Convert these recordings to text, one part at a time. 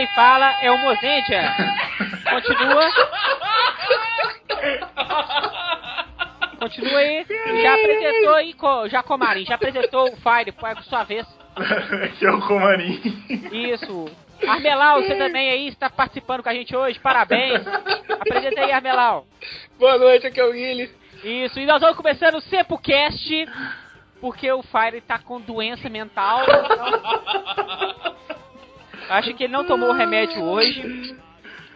Quem fala é o Mozendia. Continua. Continua aí. Já apresentou aí, já Comarim, já apresentou o Fire, foi a sua vez. que é o Comarim. Isso. Armelau, você também aí está participando com a gente hoje, parabéns. Apresenta aí, Armelau. Boa noite, aqui é o Guilherme. Isso, e nós vamos começando o SempoCast, porque o Fire tá com doença mental. então- Acho que ele não tomou o remédio hoje.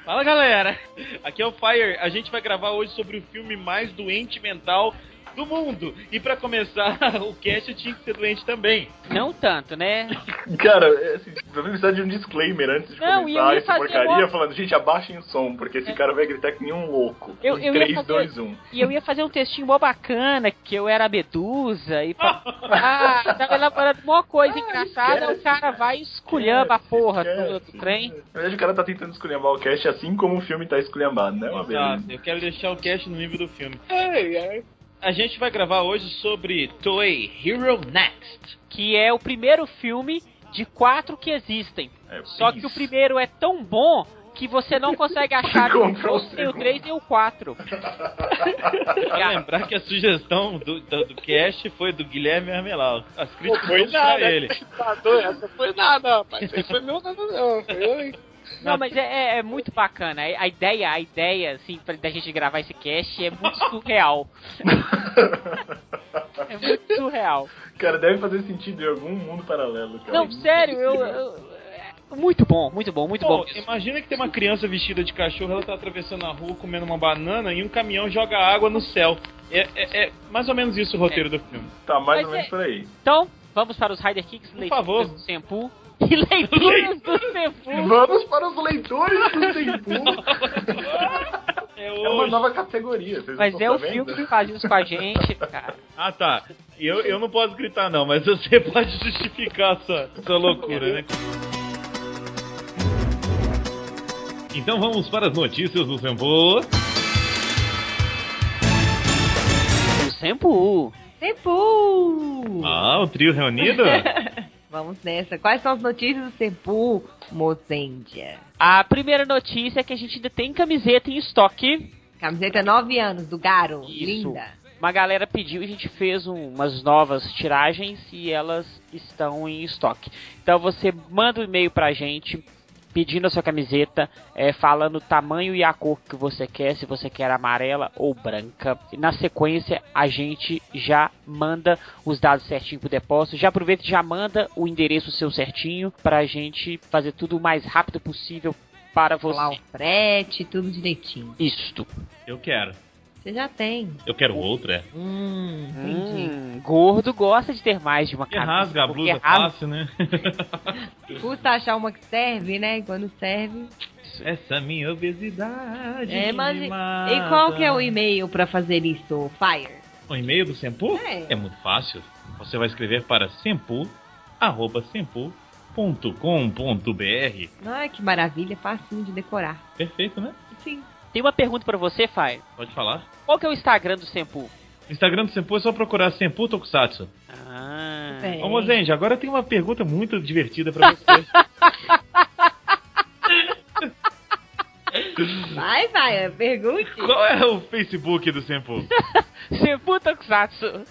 Fala galera, aqui é o Fire. A gente vai gravar hoje sobre o filme mais doente mental do mundo. E pra começar, o cast eu tinha que ser doente também. Não tanto, né? Cara, é assim, eu precisar de um disclaimer antes de Não, começar essa porcaria, uma- falando, gente, abaixem o som, porque esse cara vai gritar que nem um louco. Eu- Em eu ia 3, fazer- 2, 1. E eu ia fazer um textinho mó bacana, que eu era a Medusa, e pra... Ah, tava elaborando uma coisa engraçada, o cara vai e esculhamba a porra Esquece, do, do trem. Na verdade, o cara tá tentando esculhambar o cast assim como o filme tá esculhambado, né? Uma Exato, beleza. eu quero deixar o cast no nível do filme. Ai, ai. A gente vai gravar hoje sobre Toei Hero Next. Que é o primeiro filme de quatro que existem. É, Só que o primeiro é tão bom que você não consegue achar nem o Comprou o 2, nem o segundo. 3 nem o 4. Pra lembrar que a sugestão do, do, do cast foi do Guilherme Armelau. As Pô, críticas foi são pra nada. ele. Tá doido, Essa foi nada, rapaz. Isso foi meu nada, não. Foi eu, hein? Não, mas é, é- é muito bacana. A a ideia, a ideia, assim, pra, da gente gravar esse cast é muito surreal. É muito surreal. Cara, deve fazer sentido em algum mundo paralelo, cara. Não, sério, eu. eu- é muito bom, muito bom, muito Pô, bom. imagina que tem uma criança vestida de cachorro, ela tá atravessando a rua comendo uma banana e um caminhão joga água no céu. É, é- é mais ou menos isso o roteiro do filme. Tá mais Mas ou menos é- por aí. Então, vamos para os Rider Kicks, Por favor. Sempu. E leituras do Sempu. Vamos para os leitores do Tempo. É, É uma nova categoria. Vocês Mas é o filme vendo? que faz isso com a gente, cara. Ah, tá. Eu, eu não posso gritar, não, mas você pode justificar a sua, sua loucura, né? Então vamos para as notícias do Sempo. O Sempu. Tempo! Ah, o trio reunido? Vamos nessa. Quais são as notícias do Tempo, Mozendia? A primeira notícia é que a gente ainda tem camiseta em estoque. Camiseta 9 anos, do Garo. Isso. Linda. Uma galera pediu e a gente fez um- umas novas tiragens e elas estão em estoque. Então você manda um e-mail pra gente pedindo a sua camiseta, é, falando o tamanho e a cor que você quer, se você quer amarela ou branca. E na sequência a gente já manda os dados certinho pro depósito. Já aproveita e já manda o endereço seu certinho pra gente fazer tudo o mais rápido possível para você. o frete, tudo direitinho. Isto. Eu quero. Você já tem. Eu quero outro, é. Hum, entendi. Hum, gordo gosta de ter mais de uma camisa. rasga a blusa rasga- fácil, né? Custa achar uma que serve, né? E quando serve. Essa minha obesidade. É, mas. me E mata. qual que é o e-mail pra fazer isso? Fire. O e-mail do Sempu? É. muito fácil. Você vai escrever para sempu, arroba. Ai, que maravilha, facinho de decorar. Perfeito, né? Sim. Tem uma pergunta pra você, Fire. Pode falar. Qual que é o Instagram do Sempu? No Instagram do Sempu é só procurar Sempu Tokusatsu. Ah. É. Ô, Mozenji, agora tem uma pergunta muito divertida pra você. Vai, vai, pergunte. Qual é o Facebook do Sempu? Sempu Tokusatsu.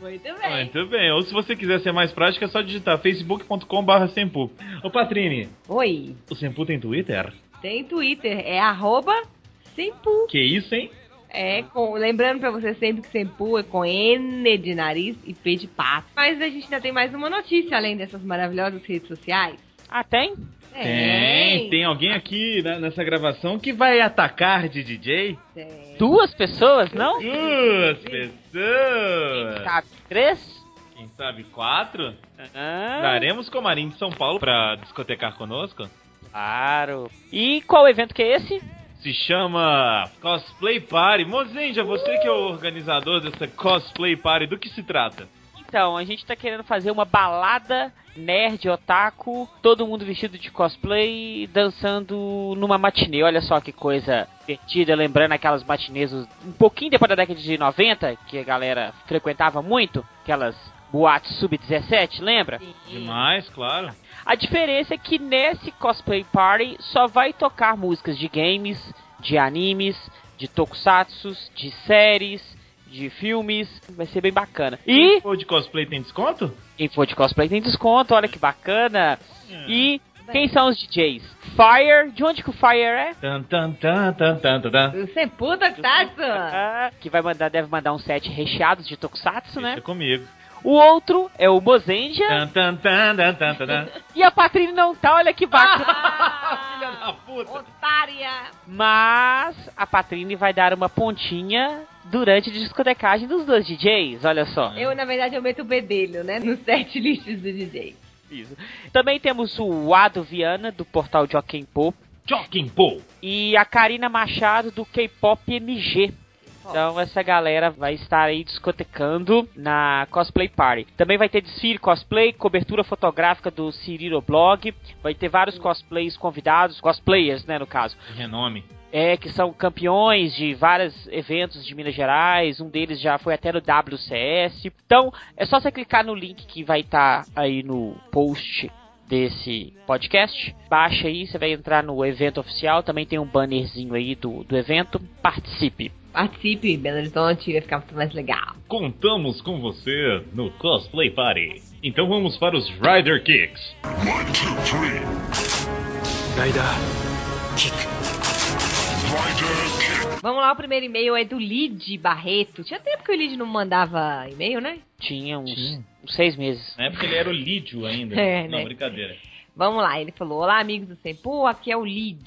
Muito bem. Muito bem. Ou se você quiser ser mais prático, é só digitar facebook.com.br Sempu. Ô, Patrine, Oi. o Sempu tem Twitter? Tem Twitter, é arroba Que isso, hein? É, com, lembrando pra você sempre que Sempu é com N de nariz e P de pato. Mas a gente ainda tem mais uma notícia, além dessas maravilhosas redes sociais. Ah, tem? Tem, tem alguém aqui né, nessa gravação que vai atacar de DJ? Tem. Duas pessoas, não? Duas pessoas! Sabe, três? Quem sabe quatro? Ah, Traremos Comarim de São Paulo pra discotecar conosco? claro. E qual evento que é esse? Se chama Cosplay Party. Mozenja, você que é o organizador dessa Cosplay Party, do que se trata? Então, a gente tá querendo fazer uma balada nerd, otaku, todo mundo vestido de cosplay, dançando numa matinê. Olha só que coisa divertida, lembrando aquelas matinês um pouquinho depois da década de 90, que a galera frequentava muito, aquelas Boate Sub-17, lembra? Demais, claro. A diferença é que nesse cosplay party só vai tocar músicas de games, de animes, de tokusatsus, de séries, de filmes. Vai ser bem bacana. E Quem for de cosplay tem desconto? quem for de cosplay tem desconto, olha que bacana. Hum. E quem são os DJs? Fire, de onde que o Fire é? Tan, tan, tan, tan, tan, tan, tan. Do Senpu Tokusatsu. Ah, que vai mandar, deve mandar um set recheado de tokusatsu, né? Deixa comigo. O outro é o. Tan, tan, tan, tan. E a Patrine não tá, olha que bacana. Filha da puta. Otária. Mas a Patrine vai dar uma pontinha durante a discotecagem dos dois DJs, olha só. Eu, na verdade, eu meto o bedelho, né? No set listas do DJ. Isso. Também temos o Ado Viana, do portal Joaquim Pop, Joking Pô. e a Karina Machado, do K-Pop MG. Então essa galera vai estar aí discotecando na Cosplay Party. Também vai ter desfile cosplay, cobertura fotográfica do Cirilo Blog, vai ter vários cosplays convidados, cosplayers, né, no caso. Renome. É, que são campeões de vários eventos de Minas Gerais, um deles já foi até no WCS. Então, é só você clicar no link que vai estar aí no post desse podcast. Baixa aí, você vai entrar no evento oficial, também tem um bannerzinho aí do, do evento. Participe! Participe, Belo Horizonte, vai ficar muito mais legal. Contamos com você no Cosplay Party. Então vamos para os Rider Kicks. One, two, three. Rider kick. Rider kick. Vamos lá, o primeiro e-mail é do Lid Barreto. Tinha tempo que o Lid não mandava e-mail, né? Tinha uns, Tinha. uns seis meses. Na época ele era o Lídio ainda. É, Não, né? brincadeira. Vamos lá, ele falou: Olá, amigos do Sempu, aqui é o Lid.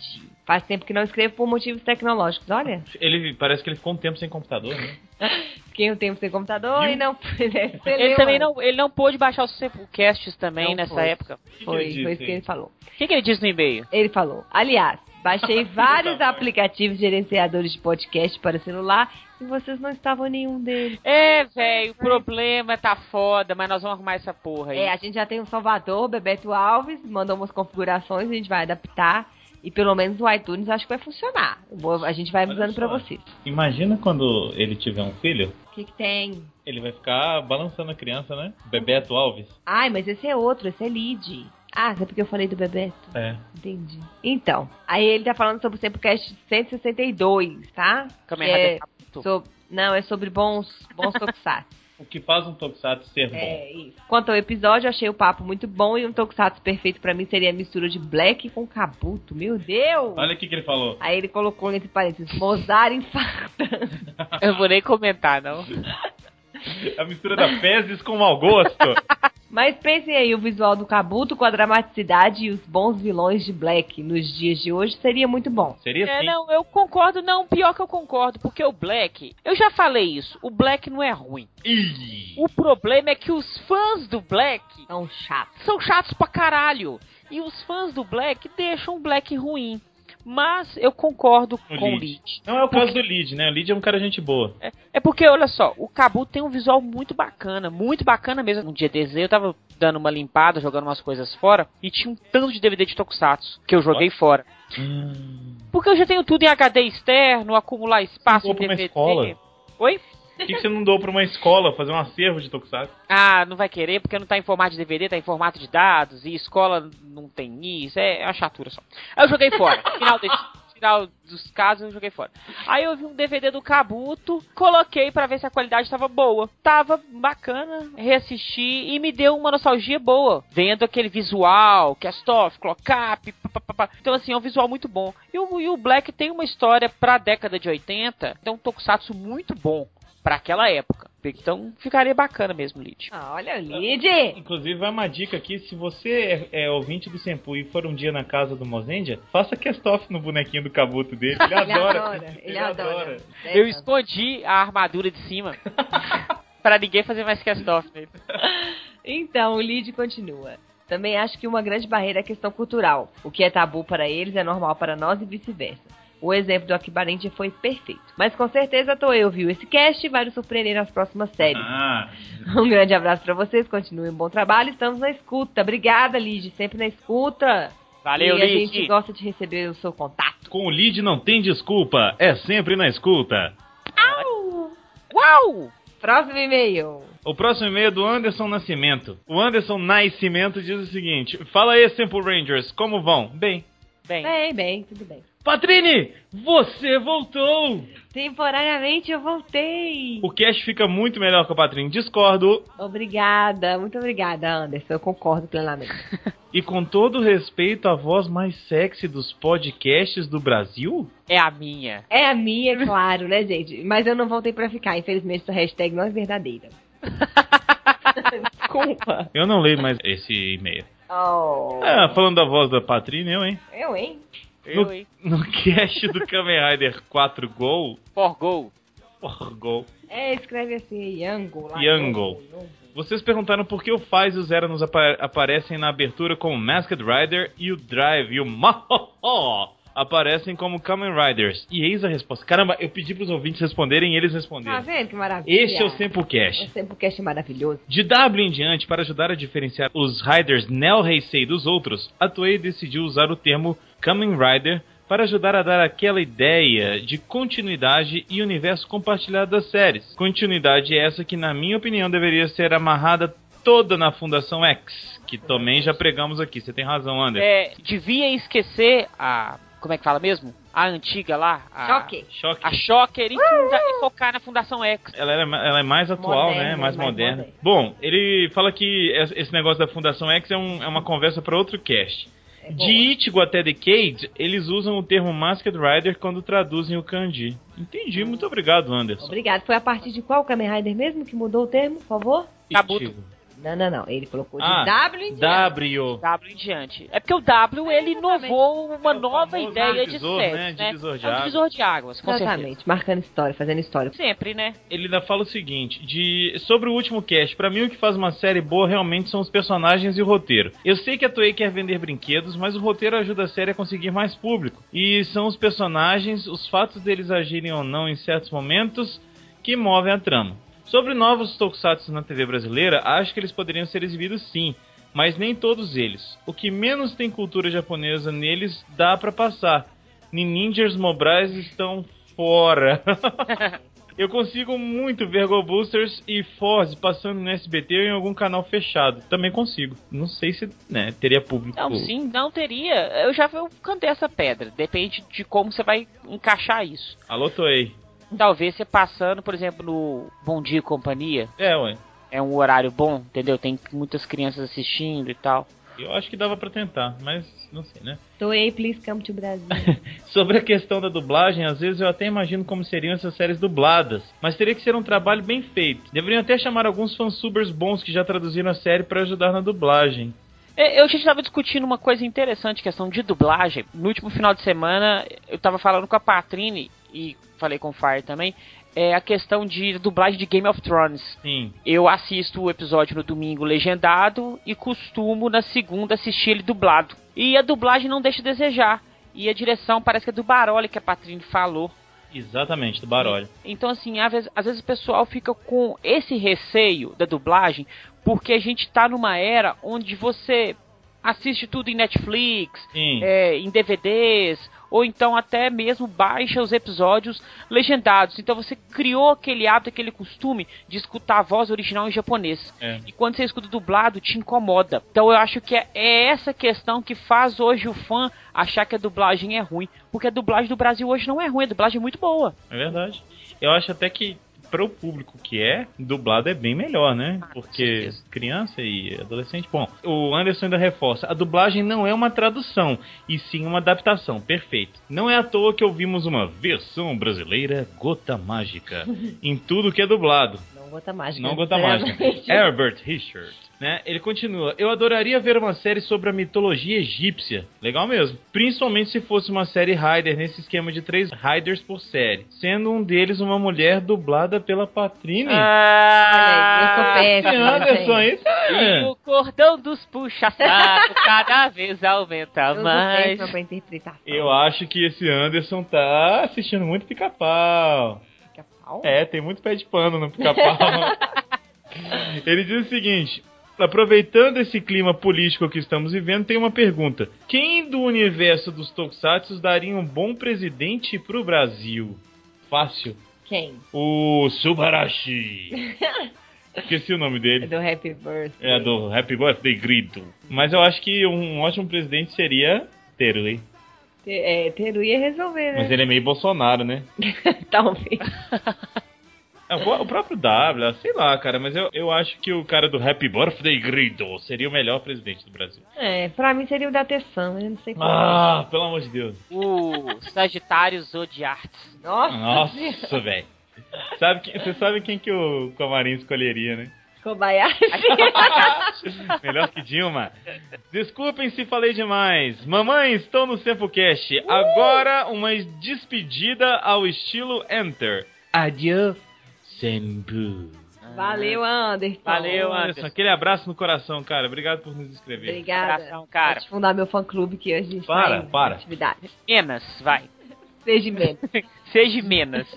Faz tempo que não escrevo por motivos tecnológicos. Olha, Ele parece que ele ficou um tempo sem computador, né? fiquei um tempo sem computador Viu? e não. Você Ele leu, também não, ele não pôde baixar os casts também Não nessa pôde. época. Que que Foi, foi isso que ele falou. O que, que ele disse no e-mail? Ele falou: Aliás, baixei vários mãe. aplicativos gerenciadores de podcast para celular e vocês não estavam em nenhum deles. É, velho, o problema tá foda, mas nós vamos arrumar essa porra aí. É, a gente já tem o Salvador, Bebeto Alves, mandou umas configurações, a gente vai adaptar. E pelo menos o iTunes acho que vai funcionar. Vou- a gente vai avisando só. vocês. Imagina quando ele tiver um filho, O que, que tem? ele vai ficar balançando a criança, né? Bebeto Alves. Ai, mas esse é outro, esse é lead. Ah, é porque eu falei do Bebeto. É. Entendi. Então, aí ele tá falando sobre o Sempocast 162, tá? Que é sob- Não, é sobre bons, bons tokusatsu. O que faz um Tokusatsu ser bom. É, isso. Quanto ao episódio, eu achei o papo muito bom e um tokusatsu perfeito pra mim seria a mistura de Black com Kabuto. Meu Deus! Olha o que, que ele falou. Aí ele colocou entre parênteses, Mozart infartando. Eu vou nem comentar, não. A mistura da fezes com mau gosto. Mas pensem aí, o visual do Kabuto com a dramaticidade e os bons vilões de Black nos dias de hoje seria muito bom. Seria É, assim. não, eu concordo, não, pior que eu concordo, porque o Black, eu já falei isso, o Black não é ruim. Ih, O problema é que os fãs do Black É um chato. são chatos pra caralho. E os fãs do Black deixam o Black ruim. Mas eu concordo O com o Lead. Lead. Não é o caso do Lid, né? O Lid é um cara gente boa. É, é porque, olha só, o Kabuto tem um visual muito bacana, muito bacana mesmo. Um dia desse, eu tava dando uma limpada, jogando umas coisas fora, e tinha um tanto de DVD de Tokusatsu que eu joguei fora. Hum. Porque eu já tenho tudo em HD externo, acumular espaço em DVD. Oi? Por que, que você não doou pra uma escola fazer um acervo de Tokusatsu? Ah, não vai querer porque não tá em formato de DVD, tá em formato de dados, e escola não tem isso, é uma chatura só. Eu joguei fora. Final, desse, final dos casos, eu joguei fora. Aí eu vi um DVD do Kabuto, coloquei pra ver se a qualidade tava boa. Tava bacana, reassisti e me deu uma nostalgia boa. Vendo aquele visual, cast-off, clock-up, papapá. Então assim, é um visual muito bom. E o, e o Black tem uma história pra década de 80, então um tokusatsu muito bom pra aquela época. Então ficaria bacana mesmo, Lid. Ah, olha o Lid! Inclusive, vai uma dica aqui: se você é, é ouvinte do Senpu e for um dia na casa do Mozendia, faça cast-off no bonequinho do Kabuto dele. Ele Ele adora. adora, ele adora. Eu escondi a armadura de cima pra ninguém fazer mais cast-off nele. Então, o Lid continua. Também acho que uma grande barreira é a questão cultural. O que é tabu para eles é normal para nós e vice-versa. O exemplo do Akibarendia foi perfeito. Mas com certeza a Toei ouviu esse cast e vai nos surpreender nas próximas séries. Ah, Um grande abraço pra vocês, continuem um bom trabalho, estamos na escuta. Obrigada, Lid, sempre na escuta. Valeu, e a gente Lid. gosta de receber o seu contato. com o Lid não tem desculpa, é sempre na escuta. Uau! Próximo e-mail. O próximo e-mail é do Anderson Nascimento. O Anderson Nascimento diz o seguinte: Fala aí, Simple Rangers, como vão? Bem. Bem, Bem, bem, tudo bem. Patrine, você voltou! Temporariamente eu voltei. O cast fica muito melhor com a Patrine. Discordo. Obrigada, muito obrigada, Anderson. Eu concordo plenamente. E com todo respeito, a voz mais sexy dos podcasts do Brasil? é a minha. É a minha, é claro, né, gente? Mas eu não voltei pra ficar. Infelizmente, essa hashtag não é verdadeira. Desculpa. Eu não leio mais esse e-mail. Oh. Ah, falando da voz da Patrine, eu, hein? Eu, hein? Eu, hein? No cast do Kamen Rider 4 Gol, For Gol. porra, Gol, É, escreve assim, Yango. lá. Yango. Vocês perguntaram por que o Faz e o Zero nos apa- aparecem na abertura como Masked Rider e o Drive e o Mahoho aparecem como Kamen Riders. E eis a resposta. Caramba, eu pedi pros ouvintes responderem e eles Tá responderam. vendo que maravilha? Este é o Sempocast. O Sempocast é maravilhoso. De W em diante, para ajudar a diferenciar os Riders Nel Heisei dos outros, a Toei decidiu usar o termo Kamen Rider para ajudar a dar aquela ideia de continuidade e universo compartilhado das séries. Continuidade essa que, na minha opinião, deveria ser amarrada toda na Fundação X, que também já pregamos aqui. Você tem razão, Anderson. É, devia esquecer a. Como é que fala mesmo? A antiga lá. A, Choque. Choque. A Shocker e, funda- e focar na Fundação X. Ela, era- ela é mais atual, Moderna, né? Mais, mais moderna. moderna. Bom, ele fala que es- esse negócio da Fundação X é, um- é uma conversa para outro cast. É De. Ichigo até Decade, eles usam o termo Masked Rider quando traduzem o kanji. Entendi, muito obrigado, Anderson. Obrigado. Foi a partir de qual Kamen Rider mesmo que mudou o termo, por favor? Kabuto. Não, não, não. Ele colocou de Ah, W em diante. W. W em diante. É porque o W ele inovou uma É nova ideia divisor, de série, né? né? Divisor de é um divisor de águas, com certeza. Exatamente. Marcando história, fazendo história. Sempre, né? Ele ainda fala o seguinte, de sobre o último cast, pra mim o que faz uma série boa realmente são os personagens e o roteiro. Eu sei que a Toei quer vender brinquedos, mas o roteiro ajuda a série a conseguir mais público. E são os personagens, os fatos deles agirem ou não em certos momentos que movem a trama. Sobre novos tokusatsu na TV brasileira, acho que eles poderiam ser exibidos sim, mas nem todos eles. O que menos tem cultura japonesa neles dá pra passar. Ninjas Mobrais estão fora. Eu consigo muito ver Go Boosters e Force passando no SBT ou em algum canal fechado. Também consigo. Não sei se né, teria público. Não, sim, não teria. Eu já eu cantei essa pedra. Depende de como você vai encaixar isso. Alô, Toei. Talvez você passando, por exemplo, no Bom Dia e Companhia, É, ué. é um horário bom, entendeu? Tem muitas crianças assistindo e tal. Eu acho que dava pra tentar, mas não sei, né? Toei, please come to Brasil. Sobre a questão da dublagem, às vezes eu até imagino como seriam essas séries dubladas, mas teria que ser um trabalho bem feito. Deveriam até chamar alguns fansubers bons que já traduziram a série pra ajudar na dublagem. É, Eu já estava discutindo uma coisa interessante, questão de dublagem. No último final de semana, eu estava falando com a Patrine e falei com o Fire também. É a questão de dublagem de Game of Thrones. Sim, Eu assisto o episódio no domingo legendado e costumo na segunda assistir ele dublado. E a dublagem não deixa a desejar. E a direção parece que é do Baroli que a Patrine falou. exatamente, do Barolho. Então, assim, às vezes, às vezes o pessoal fica com esse receio da dublagem, porque a gente tá numa era onde você assiste tudo em Netflix, é, em DVDs, ou então até mesmo baixa os episódios legendados. Então você criou aquele hábito, aquele costume de escutar a voz original em japonês. É. E quando você escuta dublado, te incomoda. Então eu acho que é, é essa questão que faz hoje o fã achar que a dublagem é ruim. Porque a dublagem do Brasil hoje não é ruim, a dublagem é muito boa. É verdade. Eu acho até que para o público que é, dublado é bem melhor, né? Ah, Porque criança e adolescente. Bom, o Anderson ainda reforça: a dublagem não é uma tradução, e sim uma adaptação. Perfeito. Não é à toa que ouvimos uma versão brasileira Gota Mágica em tudo que é dublado. Não gota mágica. Não Gota Mágica. Herbert Richard. Né? Ele continua. Eu adoraria ver uma série sobre a mitologia egípcia. Legal mesmo. Principalmente se fosse uma série Rider, nesse esquema de três Riders por série. Sendo um deles uma mulher dublada pela Patrine. Ah, Olha aí, eu sou péssima. Anderson gente. aí E o cordão dos puxa-saco cada vez aumenta Eu mais. Eu acho que esse Anderson tá assistindo muito pica-pau. Pica-pau? É, tem muito pé de pano no pica-pau. Ele diz o seguinte: aproveitando esse clima político que estamos vivendo, tem uma pergunta: quem do universo dos Tokusatsu daria um bom presidente pro Brasil? Fácil. Quem? O Subarashi. Esqueci o nome É dele. do Happy Birthday. É do Happy Birthday Grito. Mas eu acho que um ótimo presidente seria Terui. Te- É, Teru ia resolver, né? Mas ele é meio Bolsonaro, né? Talvez. É, o próprio W, sei lá, cara, mas eu, eu acho que o cara do Happy Birthday Grito seria o melhor presidente do Brasil. É, pra mim seria o da Tessão, eu não sei qual. Ah, pelo amor de Deus. O Sagitário Zodiartes. Nossa, Nossa, velho. Sabe que, você sabe quem que o Camarim escolheria, né? Kobayashi. Melhor que Dilma. Desculpem se falei demais. Mamãe, estou no Sempocast. Agora uma despedida ao estilo Enter. Adieu, Valeu, Anderson. Valeu, Anderson, aquele abraço no coração, cara. Obrigado por nos escrever. Obrigada. Cara. Vou fundar meu fã clube que a gente Para, tá para. atividade. Menos, vai. Seja menos. Seja menos.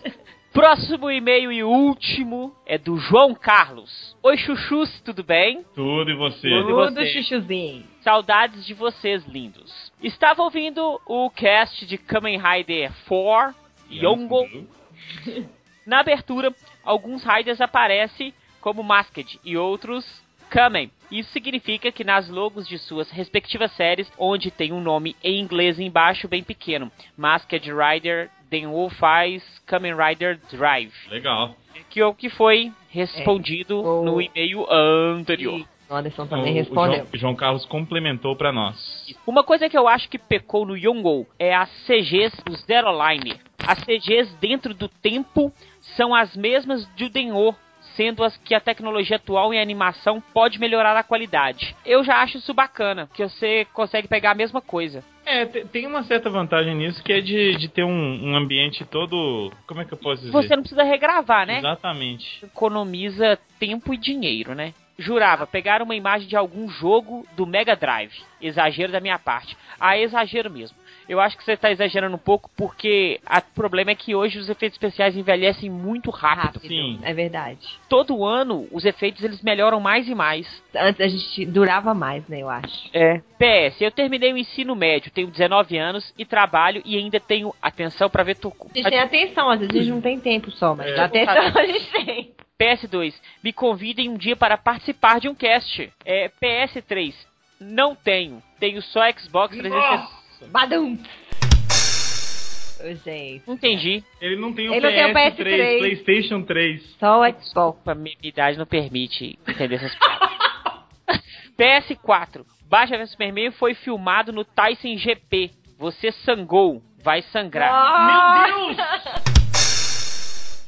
Próximo e-mail e último é do João Carlos. Oi, chuchus, tudo bem? Tudo e você? Tudo. Tudo você? chuchuzinho. Saudades de vocês, lindos. Estava ouvindo o cast de Kamen Rider 4, Yongo. Na abertura, alguns Riders aparecem como Masked e outros Kamen. Isso significa que nas logos de suas respectivas séries, onde tem um nome em inglês embaixo bem pequeno, Masked Rider Denwo faz Kamen Rider Drive, Legal. que é o que foi respondido É. O- no e-mail anterior. O Anderson também o respondeu. João, o João Carlos complementou pra nós. Uma coisa que eu acho que pecou no Yongo é as CGs do Zero Line. As CGs dentro do tempo são as mesmas do Denho, sendo as que a tecnologia atual em animação pode melhorar a qualidade. Eu já acho isso bacana, que você consegue pegar a mesma coisa. É, te- tem uma certa vantagem nisso que é de, de ter um, um ambiente todo. Como é que eu posso dizer? Você não precisa regravar, né? Exatamente. Economiza tempo e dinheiro, né? Jurava, pegar uma imagem de algum jogo do Mega Drive. Exagero da minha parte. Ah, exagero mesmo. Eu acho que você está exagerando um pouco porque o problema é que hoje os efeitos especiais envelhecem muito rápido. Rápido. Sim. É verdade. Todo ano os efeitos eles melhoram mais e mais. Antes a gente durava mais, né, eu acho. É. PS, eu terminei o ensino médio, tenho 19 anos e trabalho e ainda tenho atenção para ver Toku. A gente tem atenção, às vezes a gente não tem tempo só, mas É. atenção a gente tem. PS2, me convidem um dia para participar de um cast. É, PS3, não tenho. Tenho só Xbox 360. Badum! Gente. Entendi. Ele não tem o Ele não tem o PS3, PS3. PlayStation 3. Só o Xbox. Desculpa, minha idade não permite entender essas piadas. PS4. Baixa vs Superman foi filmado no Tyson GP. Você sangou, vai sangrar. Meu Deus!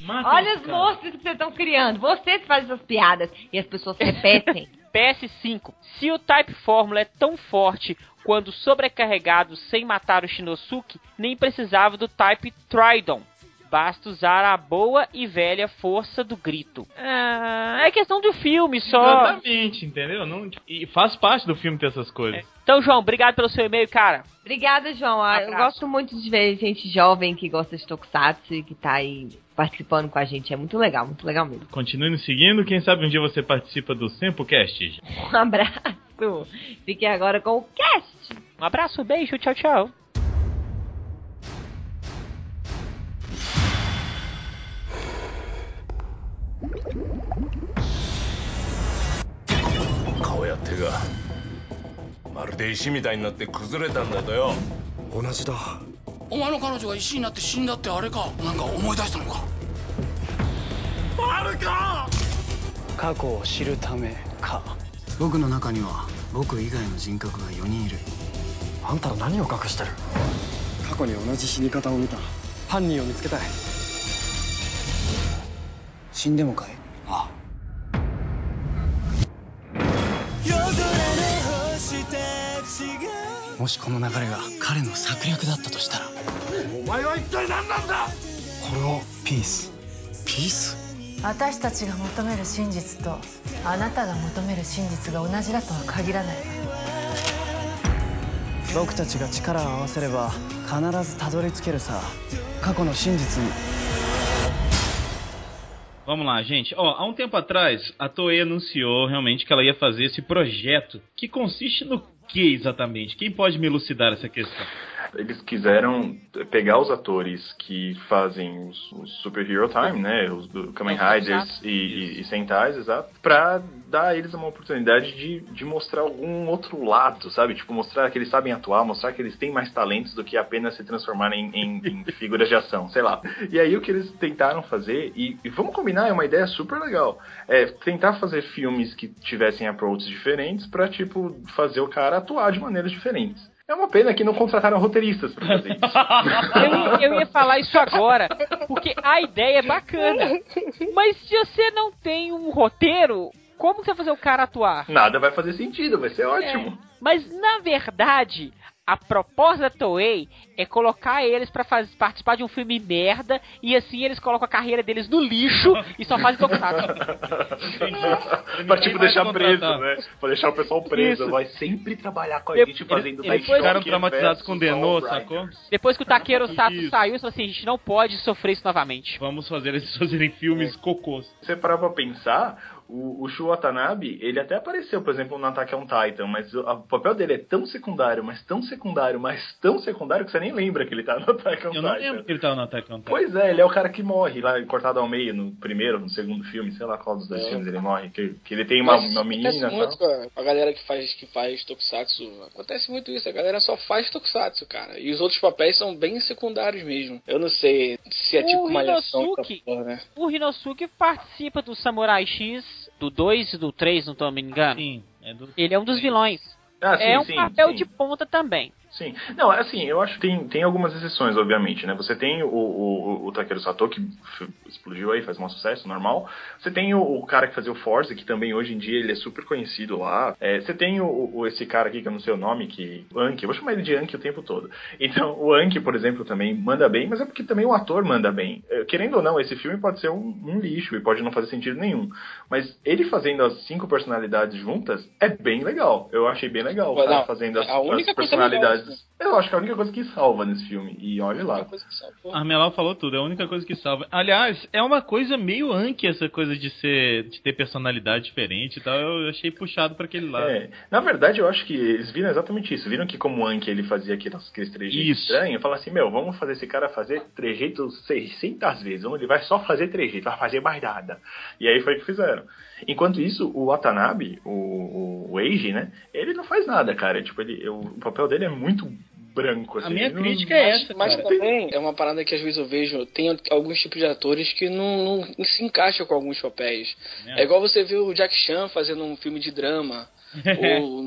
Mata Olha os cara. monstros que vocês estão criando. Vocês fazem essas piadas e as pessoas repetem. PS5. Se o Type Fórmula é tão forte quando sobrecarregado sem matar o Shinosuke, nem precisava do Type Tridon. Basta usar a boa e velha força do grito. Ah, é questão do filme só. Exatamente, entendeu? Não, e faz parte do filme ter essas coisas. Então, João, obrigado pelo seu e-mail, cara. Obrigada, João. Ah, Eu gosto muito de ver gente jovem que gosta de Tokusatsu e que tá aí participando com a gente. É muito legal, muito legal mesmo. Continue nos seguindo, quem sabe um dia você participa do Sempocast. Um abraço. Fiquem agora com o cast. Um abraço, beijo, tchau, tchau. 顔や手がまるで石みたいになって崩れたんだとよ。同じだ。お前の彼女が石になって死んだってあれか。なんか思い出したのか。過去を知るためか。僕の中には僕以外の人格が4人いる。あんたら何を隠してる？過去に同じ死に方を見た。犯人を見つけたい死んでもかい？あもしこの流れが彼の策略だったとしたら。お前は一体何なんだ？これをピース。ピース？私たちが求める真実とあなたが求める真実が同じだとは限らない。わ僕たちが力を合わせれば必ずたどり着けるさ。過去の真実に Vamos lá, gente. Ó, há um tempo atrás, a Toei anunciou realmente que ela ia fazer esse projeto, que consiste no que exatamente? Quem pode me elucidar essa questão? Eles quiseram pegar os atores que fazem os, os Super Hero Time, né? Os do Kamen Riders e, e, e Sentais, exato. Pra dar a eles uma oportunidade de, de mostrar algum outro lado, sabe? Tipo, mostrar que eles sabem atuar, mostrar que eles têm mais talentos do que apenas se transformarem em, em figuras de ação, sei lá. E aí o que eles tentaram fazer, e, e vamos combinar, é uma ideia super legal, é tentar fazer filmes que tivessem approaches diferentes pra, tipo, fazer o cara atuar de maneiras diferentes. É uma pena que não contrataram roteiristas pra fazer isso. Eu, ia- eu ia falar isso agora, porque a ideia é bacana. Mas se você não tem um roteiro, como você vai fazer o cara atuar? Nada vai fazer sentido, vai ser ótimo. Mas na verdade, a proposta da Toei é colocar eles pra faz- participar de um filme merda e assim eles colocam a carreira deles no lixo e só fazem tokusatsu. pra tipo deixar preso, né? Pra deixar o pessoal preso. Isso. Vai sempre trabalhar com a gente ele- fazendo ele foi- Ficaram traumatizados com Denô, sacou? Depois que o Takeru Sato Isso. saiu, ele falou assim, a gente não pode sofrer isso novamente. Vamos fazer eles fazerem filmes cocôs. Se você parar pra pensar, o, o Shu Watanabe, ele até apareceu, por exemplo, no Attack on Titan, mas o, o papel dele é tão secundário, mas tão secundário, mas tão secundário que você nem lembra que ele tá no Attack on Eu Titan. não lembro que ele tava no Attack on Titan. Pois é, ele é o cara que morre lá, cortado ao meio, no primeiro, no segundo filme, sei lá qual dos dois É. filmes ele morre, que, que ele tem uma, Mas uma menina acontece muito a, a galera que faz, que faz Tokusatsu. Acontece muito isso. A galera só faz Tokusatsu, cara. E os outros papéis são bem secundários mesmo. Eu não sei se é O tipo uma lição Rinosuke- porra, né? O Rinosuke participa do Samurai X, do 2 e do 3, não tô me engano. Sim, é do... Ele é um dos vilões. Ah, sim, é um sim, papel sim. de ponta também. Sim. Não, assim, eu acho que tem, tem algumas exceções, obviamente, né? Você tem o, o, o Takeru Sato, que explodiu aí, faz um sucesso, normal. Você tem o, o cara que fazia o Forza, que também hoje em dia ele é super conhecido lá. É, você tem o, o- esse cara aqui, que eu não sei o nome, que... O Anki, eu vou chamar ele de Anki o tempo todo. Então, o Anki, por exemplo, também manda bem, mas é porque também o ator manda bem. É, Querendo ou não, esse filme pode ser um, um lixo e pode não fazer sentido nenhum. Mas ele fazendo as cinco personalidades juntas é bem legal. Eu achei bem legal o Não, cara fazendo as, as personalidades. Eu acho que é a única coisa que salva nesse filme. E olha lá. Salvou. Armelau falou tudo, é a única coisa que salva. Aliás, é uma coisa meio anque essa coisa de ser de ter personalidade diferente e tal. Eu achei puxado pra aquele lado. É, na verdade, eu acho que eles viram exatamente isso. Viram que como o Anki ele fazia aqueles, aqueles trejeitos estranhos, falaram assim, meu, vamos fazer esse cara fazer trejeito 600 vezes. Ele vai só fazer trejeito, vai fazer mais nada. E aí foi o que fizeram. Enquanto isso, o Watanabe, o, o, o Eiji, né, ele não faz nada, cara. Tipo, ele, o, o papel dele é muito branco, assim. A minha Ele não- crítica é essa, Mas cara. também é uma parada que às vezes eu vejo, tem alguns tipos de atores que não, não se encaixam com alguns papéis. É. É igual você ver o Jack Chan fazendo um filme de drama. ou,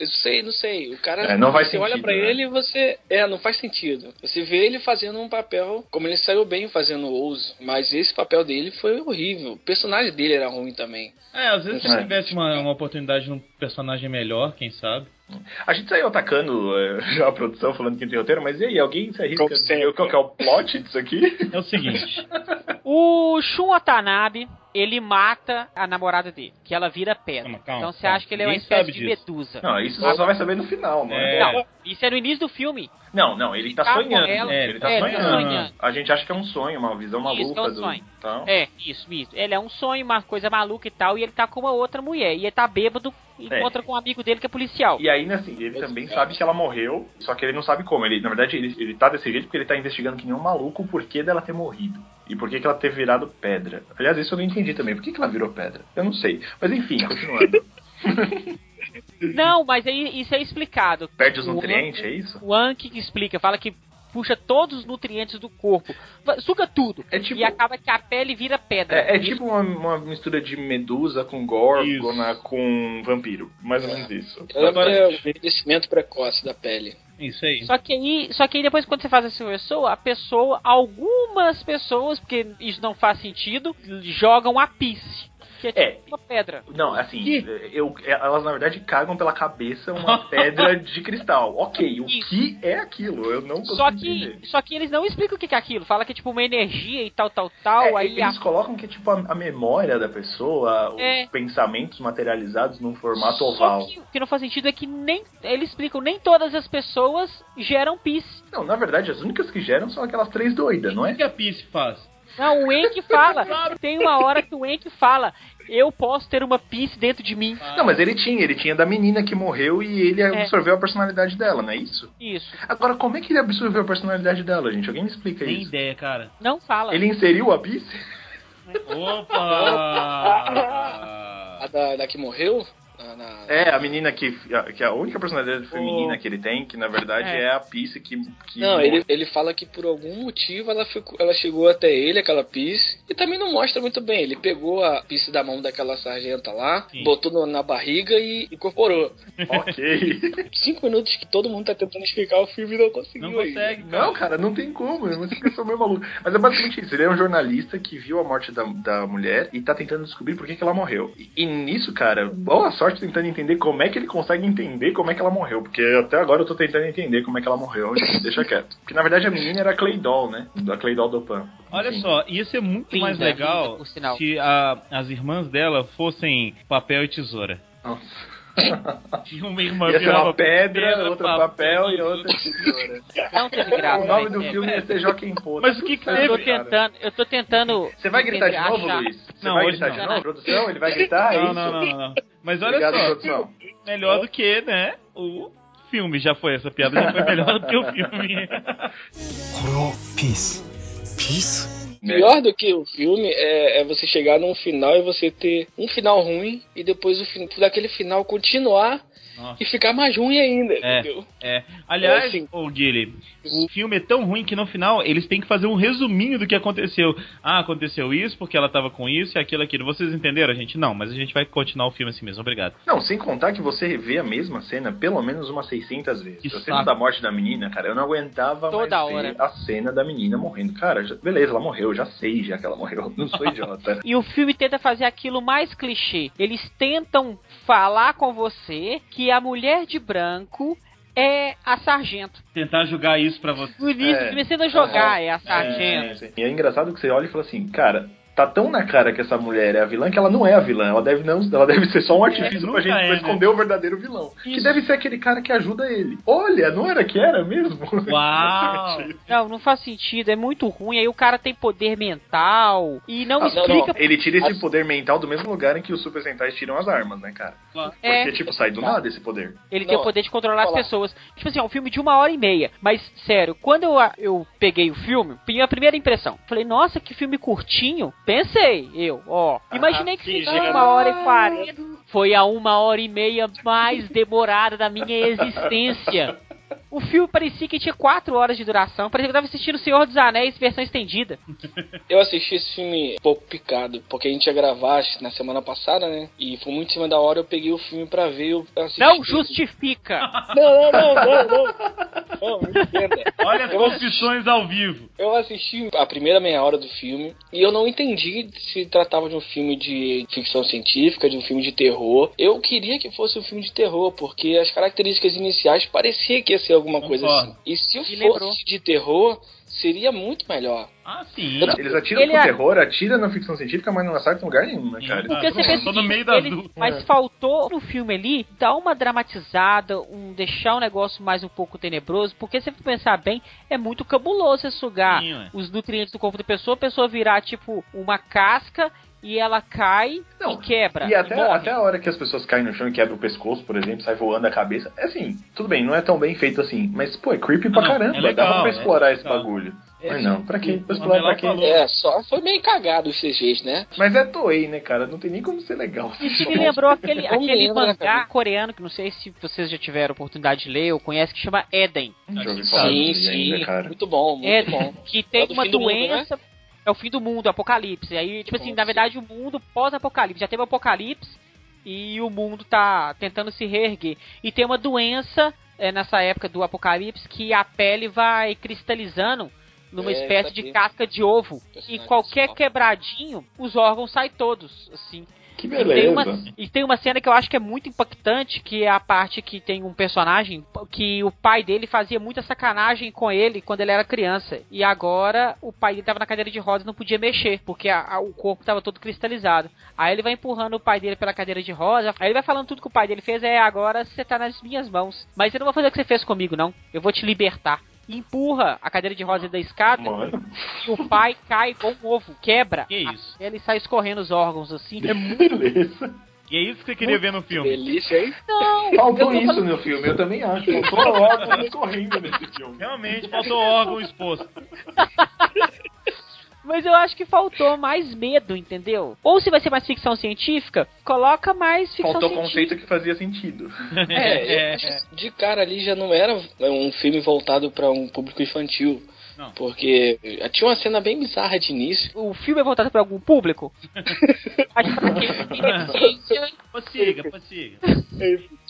eu sei, não sei. O cara, É, não faz você olha sentido, pra né? ele e você. É, não faz sentido. Você vê ele fazendo um papel, como ele saiu bem fazendo o Ouse, mas esse papel dele foi horrível. O personagem dele era ruim também. É, às vezes se É. tivesse uma, uma oportunidade num personagem melhor, quem sabe. A gente saiu atacando é, já a produção, falando que não tem roteiro, mas e aí, alguém se arrisca a dizer sempre. qual que é o plot disso aqui? É o seguinte, O Shun Watanabe, ele mata a namorada dele, que ela vira pedra. Calma, calma, então você calma. acha que ele é uma espécie de disso. medusa. Não, isso você só vai saber no final, mano. É. Não, isso é no início do filme. Não, não, ele tá Tá com sonhando. ela. ele tá É, ele sonhando. tá sonhando. A gente acha que é um sonho, uma visão Isso, maluca que é um do. sonho. Tal. É, isso, isso. Ele é um sonho, uma coisa maluca e tal, e ele tá com uma outra mulher. E ele tá bêbado É. encontra com um amigo dele que é policial. E aí, assim, ele também sabe que ela morreu, só que ele não sabe como. Ele, na verdade, ele, ele tá desse jeito porque ele tá investigando que nem um maluco o porquê dela ter morrido. E por que, que ela ter virado pedra. Aliás, isso eu não entendi também. Por que, que ela virou pedra? Eu não sei. Mas enfim, continuando. Não, mas aí isso é explicado. Perde os nutrientes, é isso? O Anki que explica, fala que puxa todos os nutrientes do corpo, suga tudo. É tipo- E acaba que a pele vira pedra. É, é Isso- tipo uma, uma mistura de medusa com górgona com vampiro. Mais ou menos isso. Ela Agora- é o envelhecimento precoce da pele. isso aí. Só que aí, só que aí depois quando você faz essa pessoa, a pessoa, algumas pessoas, porque isso não faz sentido, jogam a pisse, que é tipo É. uma pedra. Não, assim, eu, elas na verdade cagam pela cabeça uma pedra de cristal. Ok, o Isso. que é aquilo? Eu não consigo Só entender. que, só que eles não explicam o que é aquilo. Fala que é tipo uma energia e tal, tal, tal. É, aí eles a- colocam que é tipo a, a memória da pessoa, É. os pensamentos materializados num formato Só oval. que o que não faz sentido é que nem eles explicam nem todas as pessoas geram pis. Não, na verdade, as únicas que geram são aquelas três doidas, não O é? que a Peace faz? Não, o Enki fala. Tem uma hora que o Enki fala: Eu posso ter uma Peace dentro de mim. Não, mas ele tinha, ele tinha da menina que morreu e ele absorveu a personalidade dela, não é isso? Isso. Agora, como é que ele absorveu a personalidade dela, gente? Alguém me explica Nem isso? ideia, cara. Não fala. Ele inseriu a Peace? Opa! A da, da que morreu? Na- na- É, a menina que, que é a única personalidade feminina que ele tem, que na verdade É. é, a Peace que. que Não, ele, ele fala que por algum motivo ela, ficou, ela chegou até ele, aquela Peace, e também não mostra muito bem. Ele pegou a Peace da mão daquela sargenta lá, Sim. botou no- na barriga e incorporou. Ok. Cinco minutos que todo mundo tá tentando explicar o filme e não conseguiu Não consegue, cara. Não, cara, não tem como. É uma explicação meio maluca. Mas é basicamente isso. Ele é um jornalista que viu a morte da, da mulher e tá tentando descobrir por que, que ela morreu. E, e nisso, cara, boa sorte tentando entender como é que ele consegue entender como é que ela morreu. Porque até agora eu tô tentando entender como é que ela morreu. Deixa quieto. Porque na verdade a menina era a Clay Doll, né? Da Clay Doll do Pan. Olha Enfim. só, ia ser muito Linda, mais legal linda, se a- as irmãs dela fossem papel e tesoura. Nossa. uma irmã ia virava uma pedra, pedra outra papel, papel e outra tesoura. É não teve graça. O nome né? do é, filme ia é. ser Joaquim Pô. Mas o que que teve? Eu tô tentando... Eu tô tentando Você vai gritar de novo, achar... Luiz? Você não, vai gritar não. de novo? Produção? Ele vai gritar? Não, não, não, não, Mas olha Obrigado, só. Produção. Melhor do que, né, o filme já foi. Essa piada já foi melhor do que o filme. Peace. Peace? Pior do que o filme é, é você chegar num final e você ter um final ruim e depois o fin- daquele final continuar Nossa. e ficar mais ruim ainda, É. entendeu? É. Aliás, É assim. ô Guilherme, o filme é tão ruim que no final eles têm que fazer um resuminho do que aconteceu. Ah, aconteceu isso porque ela tava com isso e aquilo, aquilo. Vocês entenderam, gente? Não, mas a gente vai continuar o filme assim mesmo. Obrigado. Não, sem contar que você vê a mesma cena pelo menos umas 600 vezes. Que a cena da morte da menina, cara, eu não aguentava Toda mais hora. ver a cena da menina morrendo. Cara, já- beleza, ela morreu, já sei já que ela morreu. Não sou idiota. E o filme tenta fazer aquilo mais clichê. Eles tentam falar com você que a mulher de branco é a sargento. Tentar julgar isso pra você. No início, É. é. começando a jogar, é, a sargento. É, e é engraçado que você olha e fala assim, cara, tá tão na cara que essa mulher é a vilã que ela não é a vilã. Ela deve, não, ela deve ser só um artifício nunca pra gente é, pra né? esconder o verdadeiro vilão. Que Isso. deve ser aquele cara que ajuda ele. Olha, não era que era mesmo? Uau! Não, não faz sentido, é muito ruim. Aí o cara tem poder mental e não Ah, não, explica. não, Ele tira esse poder mental do mesmo lugar em que os Super Sentais tiram as armas, né, cara? Porque, É. tipo, sai do nada esse poder. Ele tem o Não, poder de controlar as pessoas. Tipo assim, é um filme de uma hora e meia. Mas, sério, quando eu, eu peguei o filme, minha primeira impressão, falei, nossa, que filme curtinho. Pensei, eu, ó. Imaginei que já- uma hora e quarenta. Foi a uma hora e meia mais demorada da minha existência. O filme parecia que tinha quatro horas de duração. Parecia que eu tava assistindo O Senhor dos Anéis, versão estendida. Eu assisti esse filme um pouco picado, porque a gente ia gravar na semana passada, né? E foi muito em cima da hora, eu peguei o filme pra ver eu assisti. Não justifica! Não, não, não, não, não. Não, me entenda. Olha as Eu confissões ao vivo. Eu assisti a primeira meia hora do filme e eu não entendi se tratava de um filme de ficção científica, de um filme de terror. Eu queria que fosse um filme de terror, porque as características iniciais parecia que ia ser alguma coisa Concordo. assim. E se Me fosse lembrou. de terror, seria muito melhor. Ah, sim. Eles atiram Ele pro terror, atira na ficção científica, mas não acertam em lugar nenhum, né, cara? Porque Ah, você vê tô no meio das ele-. Mas É. faltou no filme ali dar uma dramatizada, um deixar o negócio mais um pouco tenebroso, porque se você pensar bem, é muito cabuloso você sugar Sim, os nutrientes do corpo da pessoa, a pessoa virar tipo uma casca e ela cai Não, e quebra. E até, morre. até a hora que as pessoas caem no chão e quebram o pescoço, por exemplo, sai voando a cabeça. É assim, tudo bem, não é tão bem feito assim. Mas, pô, é creepy pra Não, caramba. é legal, Dava pra é explorar esse legal. bagulho. É, mas não, pra quê? Pra o explorar pra quê? É, só foi meio cagado os CGs, né? Mas é Toei, né, cara? Não tem nem como ser legal. Isso me lembrou aquele, Como aquele lembra, né, mangá coreano, que não sei se vocês já tiveram oportunidade de ler ou conhecem, que chama Eden. Sim, disso sim. ainda, cara. Muito bom, muito Eden, bom. que tem É uma fim do mundo, doença. É o fim do mundo, apocalipse. Aí, tipo assim, na verdade, o mundo pós-apocalipse. Já teve o apocalipse e o mundo tá tentando se reerguer. E tem uma doença é, nessa época do apocalipse que a pele vai cristalizando numa É, espécie de casca de ovo. E qualquer quebradinho, os órgãos saem todos, assim. Que E tem, beleza. uma, e tem uma cena que eu acho que é muito impactante, que é a parte que tem um personagem que o pai dele fazia muita sacanagem com ele quando ele era criança. E agora o pai dele tava na cadeira de rodas e não podia mexer, porque a- a- o corpo tava todo cristalizado. Aí ele vai empurrando o pai dele pela cadeira de rodas, aí ele vai falando tudo que o pai dele fez, é agora você tá nas minhas mãos. Mas eu não vou fazer o que você fez comigo, não. Eu vou te libertar. Empurra a cadeira de rosa da escada Mano. e o pai cai igual um ovo, quebra. Que isso? Ele sai escorrendo os órgãos assim. É muito Beleza. E é isso que você queria ver no filme. Delícia, hein? não. Faltou isso falando- no filme, eu também acho. Faltou órgãos correndo nesse filme. Realmente, faltou órgão exposto. Mas eu acho que faltou mais medo, entendeu? Ou se vai ser mais ficção científica, coloca mais ficção Faltou científica. conceito que fazia sentido. É, acho que de cara ali já não era um filme voltado pra um público infantil. Não. Porque tinha uma cena bem bizarra de início. O filme é voltado para algum público? Mas pra quem tem deficiência, Prossiga, prossiga.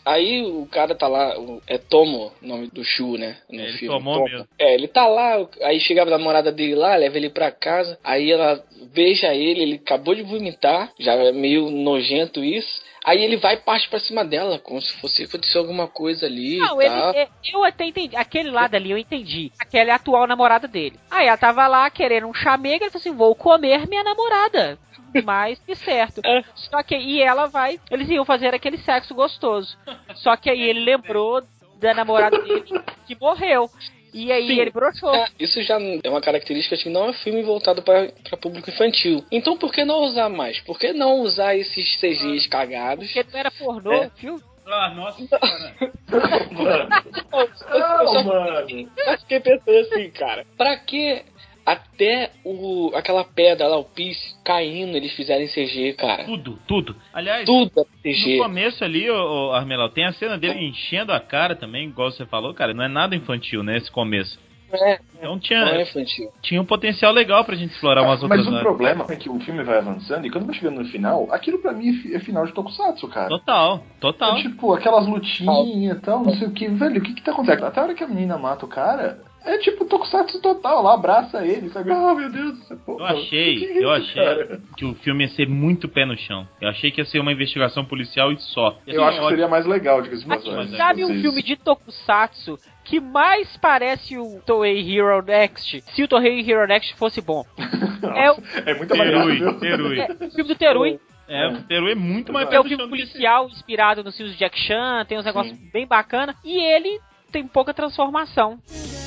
Aí o cara tá lá, é Tomo, o nome do Shu, né? No É, ele filme. tomou Tomo. mesmo. É, ele tá lá, aí chega a namorada dele lá, leva ele pra casa, aí ela beija ele, ele acabou de vomitar, já é meio nojento isso. Aí ele vai e parte pra cima dela, como se fosse acontecer alguma coisa ali Não, e ele, tal. é- eu até entendi. Aquele lado ali eu entendi. Aquela é a atual namorada dele. Aí ela tava lá querendo um chamego, ele falou assim: vou comer minha namorada. Mais que certo. É. Só que e ela vai. Eles iam fazer aquele sexo gostoso. Só que aí ele lembrou da namorada dele que morreu. E aí Sim. ele broxou. É, isso já é uma característica de que não é filme voltado para público infantil. Então por que não usar mais? Por que não usar esses CGs cagados? Porque não era pornô, É. viu? Ah, nossa senhora. Mano. Eu só- Não, mano. Eu fiquei pensando assim, cara. Pra que até o, aquela pedra lá, o pis, caindo, eles fizerem CG, cara? Tudo, tudo. Aliás, Tudo é no CG. começo ali, ô, ô, Armelau, tem a cena dele enchendo a cara também, igual você falou, cara. Não é nada infantil, né, esse começo. Não é, Então não tinha, é infantil. tinha um potencial legal pra gente explorar umas Mas outras o áreas. problema é que o filme vai avançando e quando vai chegando no final, aquilo pra mim é é final de Tokusatsu, cara. Total, total. É tipo, aquelas lutinhas e tal, não sei o que, velho, o que que tá acontecendo? Até a hora que a menina mata o cara, é tipo Tokusatsu total, lá abraça ele, sabe? Oh, meu Deus do céu. pô, Eu achei, que que é eu isso, achei cara? que o filme ia ser muito pé no chão. Eu achei que ia ser uma investigação policial e só. Ia Eu ser acho que seria mais legal, diga-se de sabe um Vocês- filme de Tokusatsu que mais parece o Toei Hero Next se o Toei Hero Next fosse bom? é o, É muito avaliado, Terui? Terui. é o filme do Terui, É, o Teru é muito mais que é o filme policial inspirado nos filmes de Jack Chan, tem uns negócios bem bacana e ele tem pouca transformação.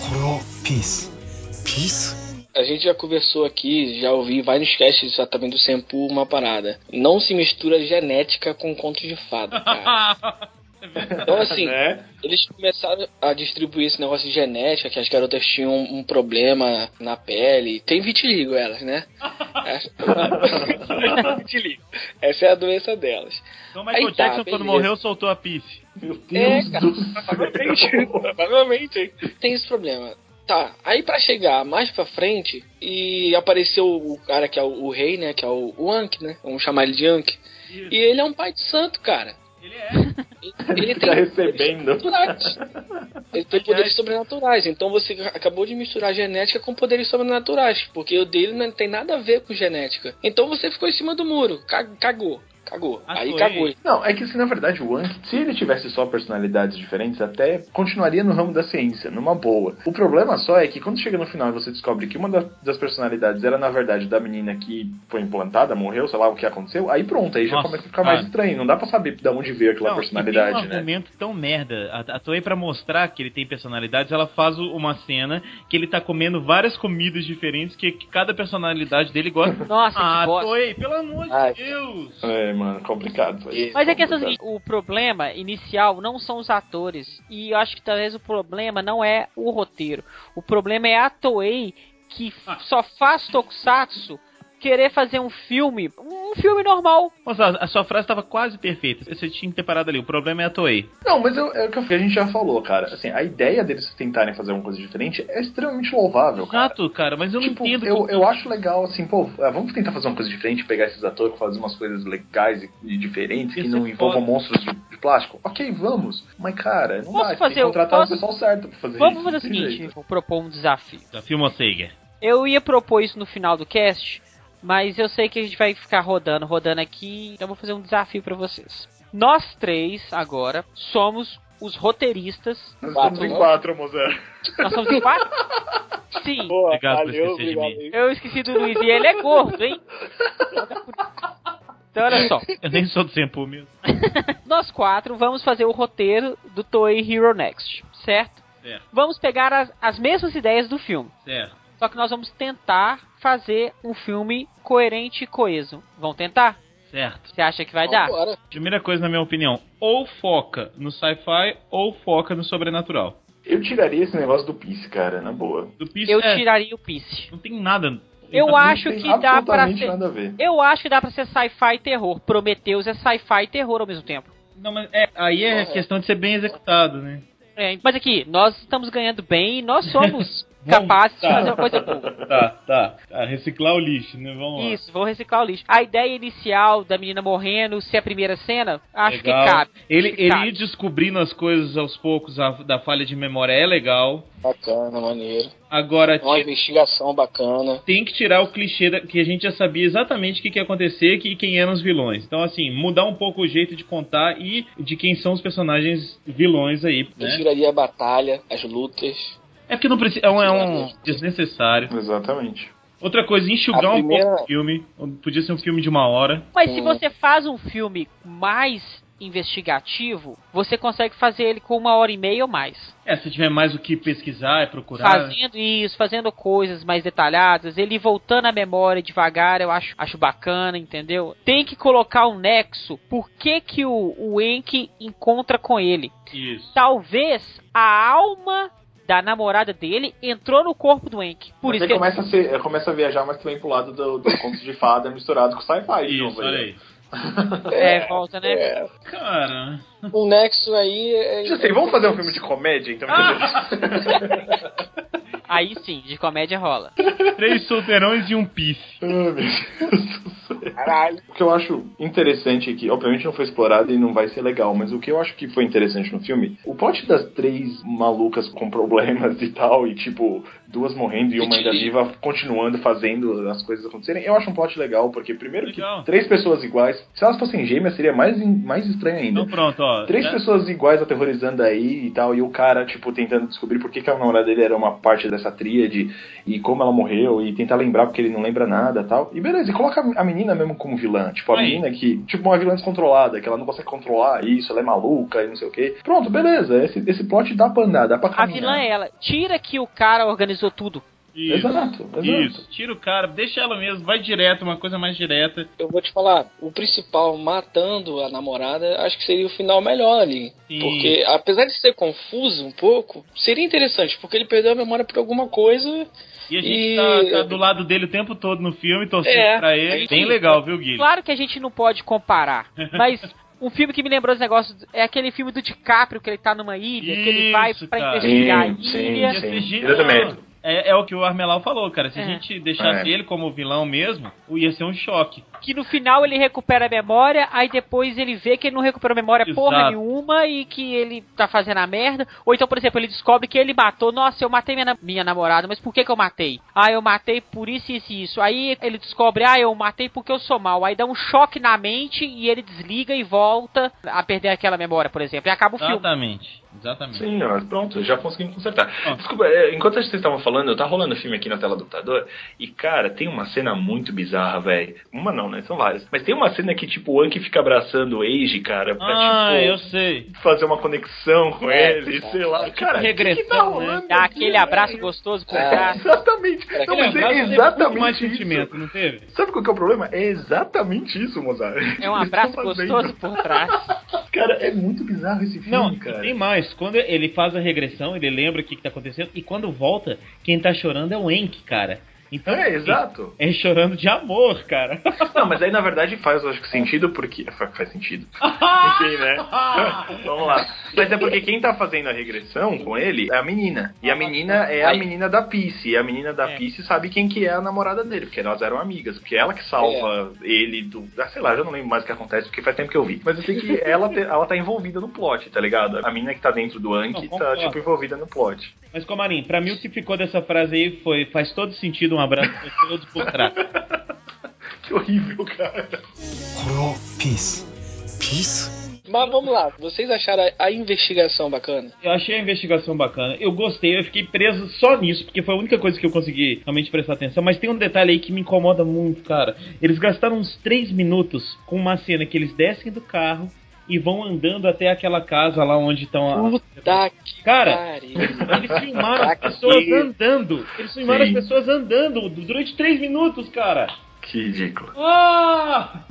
Cropis. peace. A gente já conversou aqui, já ouvi vários casts também do Senpu uma parada. Não se mistura genética com conto de fada, cara. Então, assim, né? eles começaram a distribuir esse negócio de genética, que as garotas tinham um, um problema na pele. Tem vitiligo elas, né? Essa é a doença delas. Então Michael Aí, tá, Jackson, tá, quando morreu, soltou a pife. Meu É, cara, provavelmente, provavelmente. hein? Tem esse problema. Tá, aí pra chegar mais pra frente e apareceu o cara que é o, o rei, né? Que é o, o Anki, né? Vamos chamar ele de Anki. E ele é um pai de santo, cara. Ele é. Ele Fica recebendo. sobrenaturais. Ele tem poderes sobrenaturais. Então você acabou de misturar genética com poderes sobrenaturais. Porque o dele não tem nada a ver com genética. Então você ficou em cima do muro. Ca- Cagou. Cagou. Ah, Aí foi. cagou. Não, é que assim, na verdade, o Anki, se ele tivesse só personalidades diferentes, até continuaria no ramo da ciência, numa boa. O problema só é que quando chega no final e você descobre que uma da- das personalidades era, na verdade, da menina que foi implantada, morreu, sei lá o que aconteceu, aí pronto, aí já Nossa, começa a ficar mais cara. estranho. Não dá pra saber de onde veio aquela Não, personalidade, tem um né? argumento tão merda. A, a Toei, pra mostrar que ele tem personalidades, ela faz uma cena que ele tá comendo várias comidas diferentes que, que cada personalidade dele gosta. Nossa, ah, que bosta. Toei, pelo amor de Ai. Deus! É, mano, complicado. isso. Mas é que essa, Complicado. o problema inicial não são os atores. E eu acho que talvez o problema não é o roteiro. O problema é a Toei que Ah. só faz Tokusatsu querer fazer um filme, um filme normal. Nossa, a, a sua frase tava quase perfeita. Você tinha que ter parado ali. O problema é a Toei. Não, mas eu- é o que a gente já falou, cara. Assim, a ideia deles tentarem fazer alguma coisa diferente é extremamente louvável, cara. Exato, cara, mas eu não Tipo, entendo. eu, eu acho legal, assim, pô, ah, vamos tentar fazer uma coisa diferente, pegar esses atores, fazer umas coisas legais e, e diferentes que não ser envolvam foda. monstros de, de plástico. Ok, vamos. Mas, cara, não Posso dá, tem fazer que o- contratar posso- o pessoal certo pra fazer Vamos isso. fazer o não tem seguinte, jeito. vou propor um desafio. Desafio Mosseiger. Eu ia propor isso no final do cast, mas eu sei que a gente vai ficar rodando, rodando aqui, então eu vou fazer um desafio pra vocês. Nós três agora somos os roteiristas. Nós Quatro, estamos em quatro, Mozart. Nós somos em quatro? Sim. Boa, Obrigado por valeu, esquecer de obrigado. mim. aí. Eu esqueci do Luiz e ele é gordo, hein? Então olha só, Eu nem sou do Senpu mesmo. nós quatro vamos fazer o roteiro do Toei Hero Next, certo? Certo. Vamos pegar as, as mesmas ideias do filme. Certo. Só que nós vamos tentar fazer um filme coerente e coeso. Vão tentar? Certo. Você acha que vai dar? Vambora. Primeira coisa, na minha opinião, ou foca no sci-fi ou foca no sobrenatural. Eu tiraria esse negócio do Peace, cara, na boa. Do Peace, Eu é, tiraria o Peace. não tem nada. Eu Não acho tem que dá pra absolutamente ser. nada a ver. Eu acho que dá pra ser sci-fi e terror. Prometheus é sci-fi e terror ao mesmo tempo. Não, mas é, aí é É. questão de ser bem executado, né? É, mas aqui, nós estamos ganhando bem e nós somos Capazes de tá. fazer uma coisa boa. Tá, tá. Ah, reciclar o lixo, né? Vamos lá. Isso, vou reciclar o lixo. A ideia inicial da menina morrendo ser a primeira cena, acho Legal. que cabe. Ele, que ele cabe. ir descobrindo as coisas aos poucos a- da falha de memória é legal. Bacana, maneiro. Agora, Uma ti- investigação bacana. tem que tirar o clichê da- que a gente já sabia exatamente o que, que ia acontecer e quem eram os vilões. Então, assim, mudar um pouco o jeito de contar e de quem são os personagens vilões aí, Eu né? tiraria a batalha, as lutas. É porque não precisa. É um, é um desnecessário. Exatamente. Outra coisa, enxugar A um primeira- pouco o filme. Podia ser um filme de uma hora. Mas se Hum. você faz um filme mais investigativo, você consegue fazer ele com uma hora e meia ou mais. É, se tiver mais o que pesquisar e procurar. Fazendo isso, fazendo coisas mais detalhadas, ele voltando à memória devagar, eu acho, acho bacana, entendeu? Tem que colocar um nexo. Por que, que o, o Enki encontra com ele? Isso. Talvez a alma da namorada dele entrou no corpo do Enki. Por Mas isso aí que começa, a ser, começa a viajar, mas tu vem pro lado do, do conto de fada misturado com sci-fi. de Isso, novo olha aí. é, volta, né? É, Cara. o nexo aí é. Já sei, vamos fazer um filme de comédia, então? Aí sim, de comédia rola. Três solteirões e um pif. Ai, meu Deus do céu. Caralho. O que eu acho interessante aqui, obviamente não foi explorado e não vai ser legal, mas o que eu acho que foi interessante no filme, o plot das três malucas com problemas e tal, e tipo, duas morrendo e uma ainda viva, continuando fazendo as coisas acontecerem, eu acho um plot legal, porque primeiro Legal. que três pessoas iguais, se elas fossem gêmeas seria mais, mais estranho ainda. Então pronto, ó. Três Já- pessoas iguais aterrorizando aí e tal, e o cara, tipo, tentando descobrir por que, que a namorada dele era uma parte dessa tríade e como ela morreu, e tentar lembrar porque ele não lembra nada e tal. E beleza, e coloca a menina mesmo como vilã. Tipo, a Aí. menina que, tipo, uma vilã descontrolada, que ela não consegue controlar isso, ela é maluca e não sei o quê. Pronto, beleza, esse, esse plot dá pra andar, dá pra A caminhar. vilã é ela. Tira que o cara organizou tudo. Isso. Exato, exato. Isso, tira o cara, deixa ela mesmo, vai direto, uma coisa mais direta. Eu vou te falar, o principal matando a namorada, acho que seria o final melhor ali. Sim. Porque, apesar de ser confuso um pouco, seria interessante, porque ele perdeu a memória por alguma coisa. E a gente E- tá, tá do lado dele o tempo todo no filme, torcendo É, pra a ele. gente- Bem legal, viu, Guilherme? Claro que a gente não pode comparar, mas um filme que me lembrou esse negócio é aquele filme do DiCaprio, que ele tá numa ilha, que ele vai Isso, pra cara. investigar a Sim, sim, ilha. Sim. genial. Exatamente. É, é o que o Armelau falou, cara. Se a É. gente deixasse É. ele como vilão mesmo, ia ser um choque. Que no final ele recupera a memória, aí depois ele vê que ele não recuperou a memória porra Exato. nenhuma e que ele tá fazendo a merda. Ou então, por exemplo, ele descobre que ele matou. Nossa, eu matei minha, minha namorada, mas por que, que eu matei? Ah, eu matei por isso, isso e isso. Aí ele descobre, ah, eu matei porque eu sou mal. Aí dá um choque na mente e ele desliga e volta a perder aquela memória, por exemplo. E acaba o filme. Exatamente. Exatamente. Sim, ó, pronto, já conseguimos consertar. Ah. Desculpa, é, enquanto vocês estavam falando, tá rolando o filme aqui na tela do computador, e cara, tem uma cena muito bizarra, velho. Uma não, né? São várias. Mas tem uma cena que, tipo, o Anki fica abraçando o Age, cara, pra, Ah, tipo, eu sei. fazer uma conexão com É, ele, é. sei lá. Cara, regressão, que que tá né? rolando Dá aqui, aquele abraço gostoso com o É. cara. Exatamente. Não, mas abraço é exatamente mais isso. sentimento, não teve? Sabe qual que é o problema? É exatamente isso, Mozart. É um abraço gostoso por trás. Cara, é muito bizarro esse filme, Não, cara. tem mais. Quando ele faz a regressão, ele lembra o que, que tá acontecendo. E quando volta, quem tá chorando é o Enk, cara. Então, É, exato. É chorando de amor, cara. Não, mas aí na verdade faz, eu acho que sentido porque. Fa- Faz sentido. Enfim, né? Vamos lá. Mas é porque quem tá fazendo a regressão com ele é a menina. E a menina é a menina da Peace. E a menina da É. Sabe quem que é a namorada dele, porque elas eram amigas. Porque é ela que salva ele do. Ah, sei lá, já não lembro mais o que acontece, porque faz tempo que eu vi. Mas eu sei que ela, te- ela tá envolvida no plot, tá ligado? A menina que tá dentro do Anki Não, tá, tipo, envolvida no plot. Mas, Comarim, pra mim o que ficou dessa frase aí foi: faz todo sentido um abraço pra todos por trás. que horrível, cara. Oh, peace. Peace? Mas vamos lá, vocês acharam a, a, investigação bacana? Eu achei a investigação bacana, eu gostei, eu fiquei preso só nisso, porque foi a única coisa que eu consegui realmente prestar atenção. Mas tem um detalhe aí que me incomoda muito, cara. Eles gastaram uns 3 minutos com uma cena que eles descem do carro, e vão andando até aquela casa lá onde estão a. Puta que Cara, pariu. Eles filmaram as pessoas andando. Eles filmaram Sim. as pessoas andando durante três minutos, cara. Que ridículo. Ah!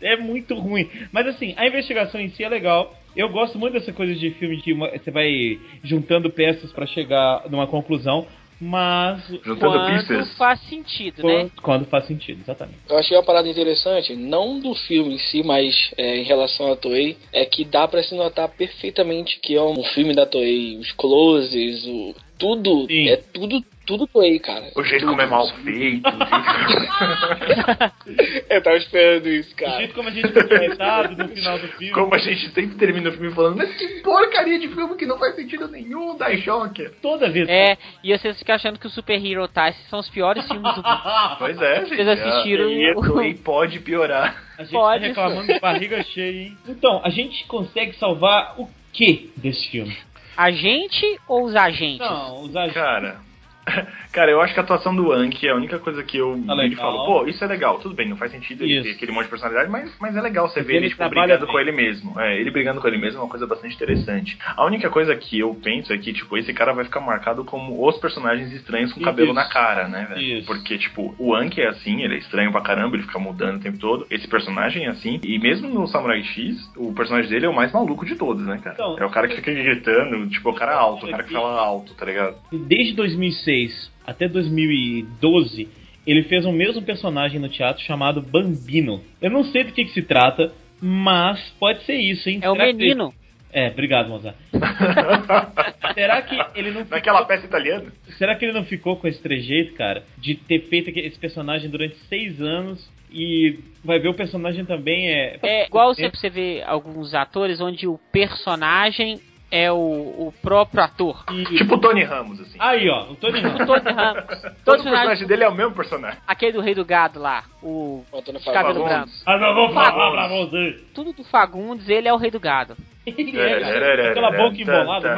É muito ruim. Mas assim, a investigação em si é legal. Eu gosto muito dessa coisa de filme que uma- você vai juntando peças pra chegar numa conclusão, mas Juntando Quando pieces. faz sentido, quando, né? quando faz sentido, exatamente. Eu achei uma parada interessante, não do filme em si, mas é, em relação à Toei, é que dá pra se notar perfeitamente que é um filme da Toei. Os closes, o, tudo, Sim. é tudo, tudo Toei, cara. O jeito Tudo. como é mal feito. o jeito Eu tava esperando isso, O cara. jeito como a gente foi tratado no final do filme. como a gente sempre termina o filme falando, mas que porcaria de filme que não faz sentido nenhum, dá choque. Toda vez. É, e vocês ficam achando que o Super Hero Tyson são os piores filmes do mundo. Pois é, gente. Vocês assistiram E o- Toei pode piorar. A gente Pode, tá reclamando de barriga cheia, hein? Então, a gente consegue salvar o que desse filme? A gente ou os agentes? Não, os agentes. Cara. Cara, eu acho que a atuação do Anki é a única coisa que eu Tá legal. falo, pô, isso é legal, tudo bem, não faz sentido ele Isso. ter aquele monte de personalidade, mas, mas é legal você ver ele, ele tipo, brigando bem. com ele mesmo. É, ele brigando com ele mesmo é uma coisa bastante interessante. A única coisa que eu penso é que, tipo, esse cara vai ficar marcado como os personagens estranhos com Isso. cabelo na cara, né, velho? Porque, tipo, o Anki é assim, ele é estranho pra caramba, ele fica mudando o tempo todo. Esse personagem é assim, e mesmo no Samurai X, o personagem dele é o mais maluco de todos, né, cara? Então, é o cara que fica gritando, tipo, o cara alto, o cara que fala alto, tá ligado? Desde 2006 até 2012, ele fez o mesmo personagem no teatro chamado Bambino. Eu não sei do que, que se trata, mas pode ser isso, hein? É o Será que- menino. É, obrigado, Mozart. Será que ele não Naquela ficou... peça italiana? Será que ele não ficou com esse trejeito, cara? De ter feito esse personagem durante seis anos e vai ver o personagem também é. É igual você, você vê alguns atores onde o personagem é o, o próprio ator. E- Tipo o Tony Ramos, assim. Aí, ó, o Tony O Ramos. Tony Ramos. Todo Todo personagem dele é o mesmo personagem. aquele do Rei do Gado lá, o de cabelo Fagundes. branco. Ah, não vou falar Fagundes. pra você. Tudo do Fagundes, ele é o Rei do Gado. Ele é. Aquela boca embolada.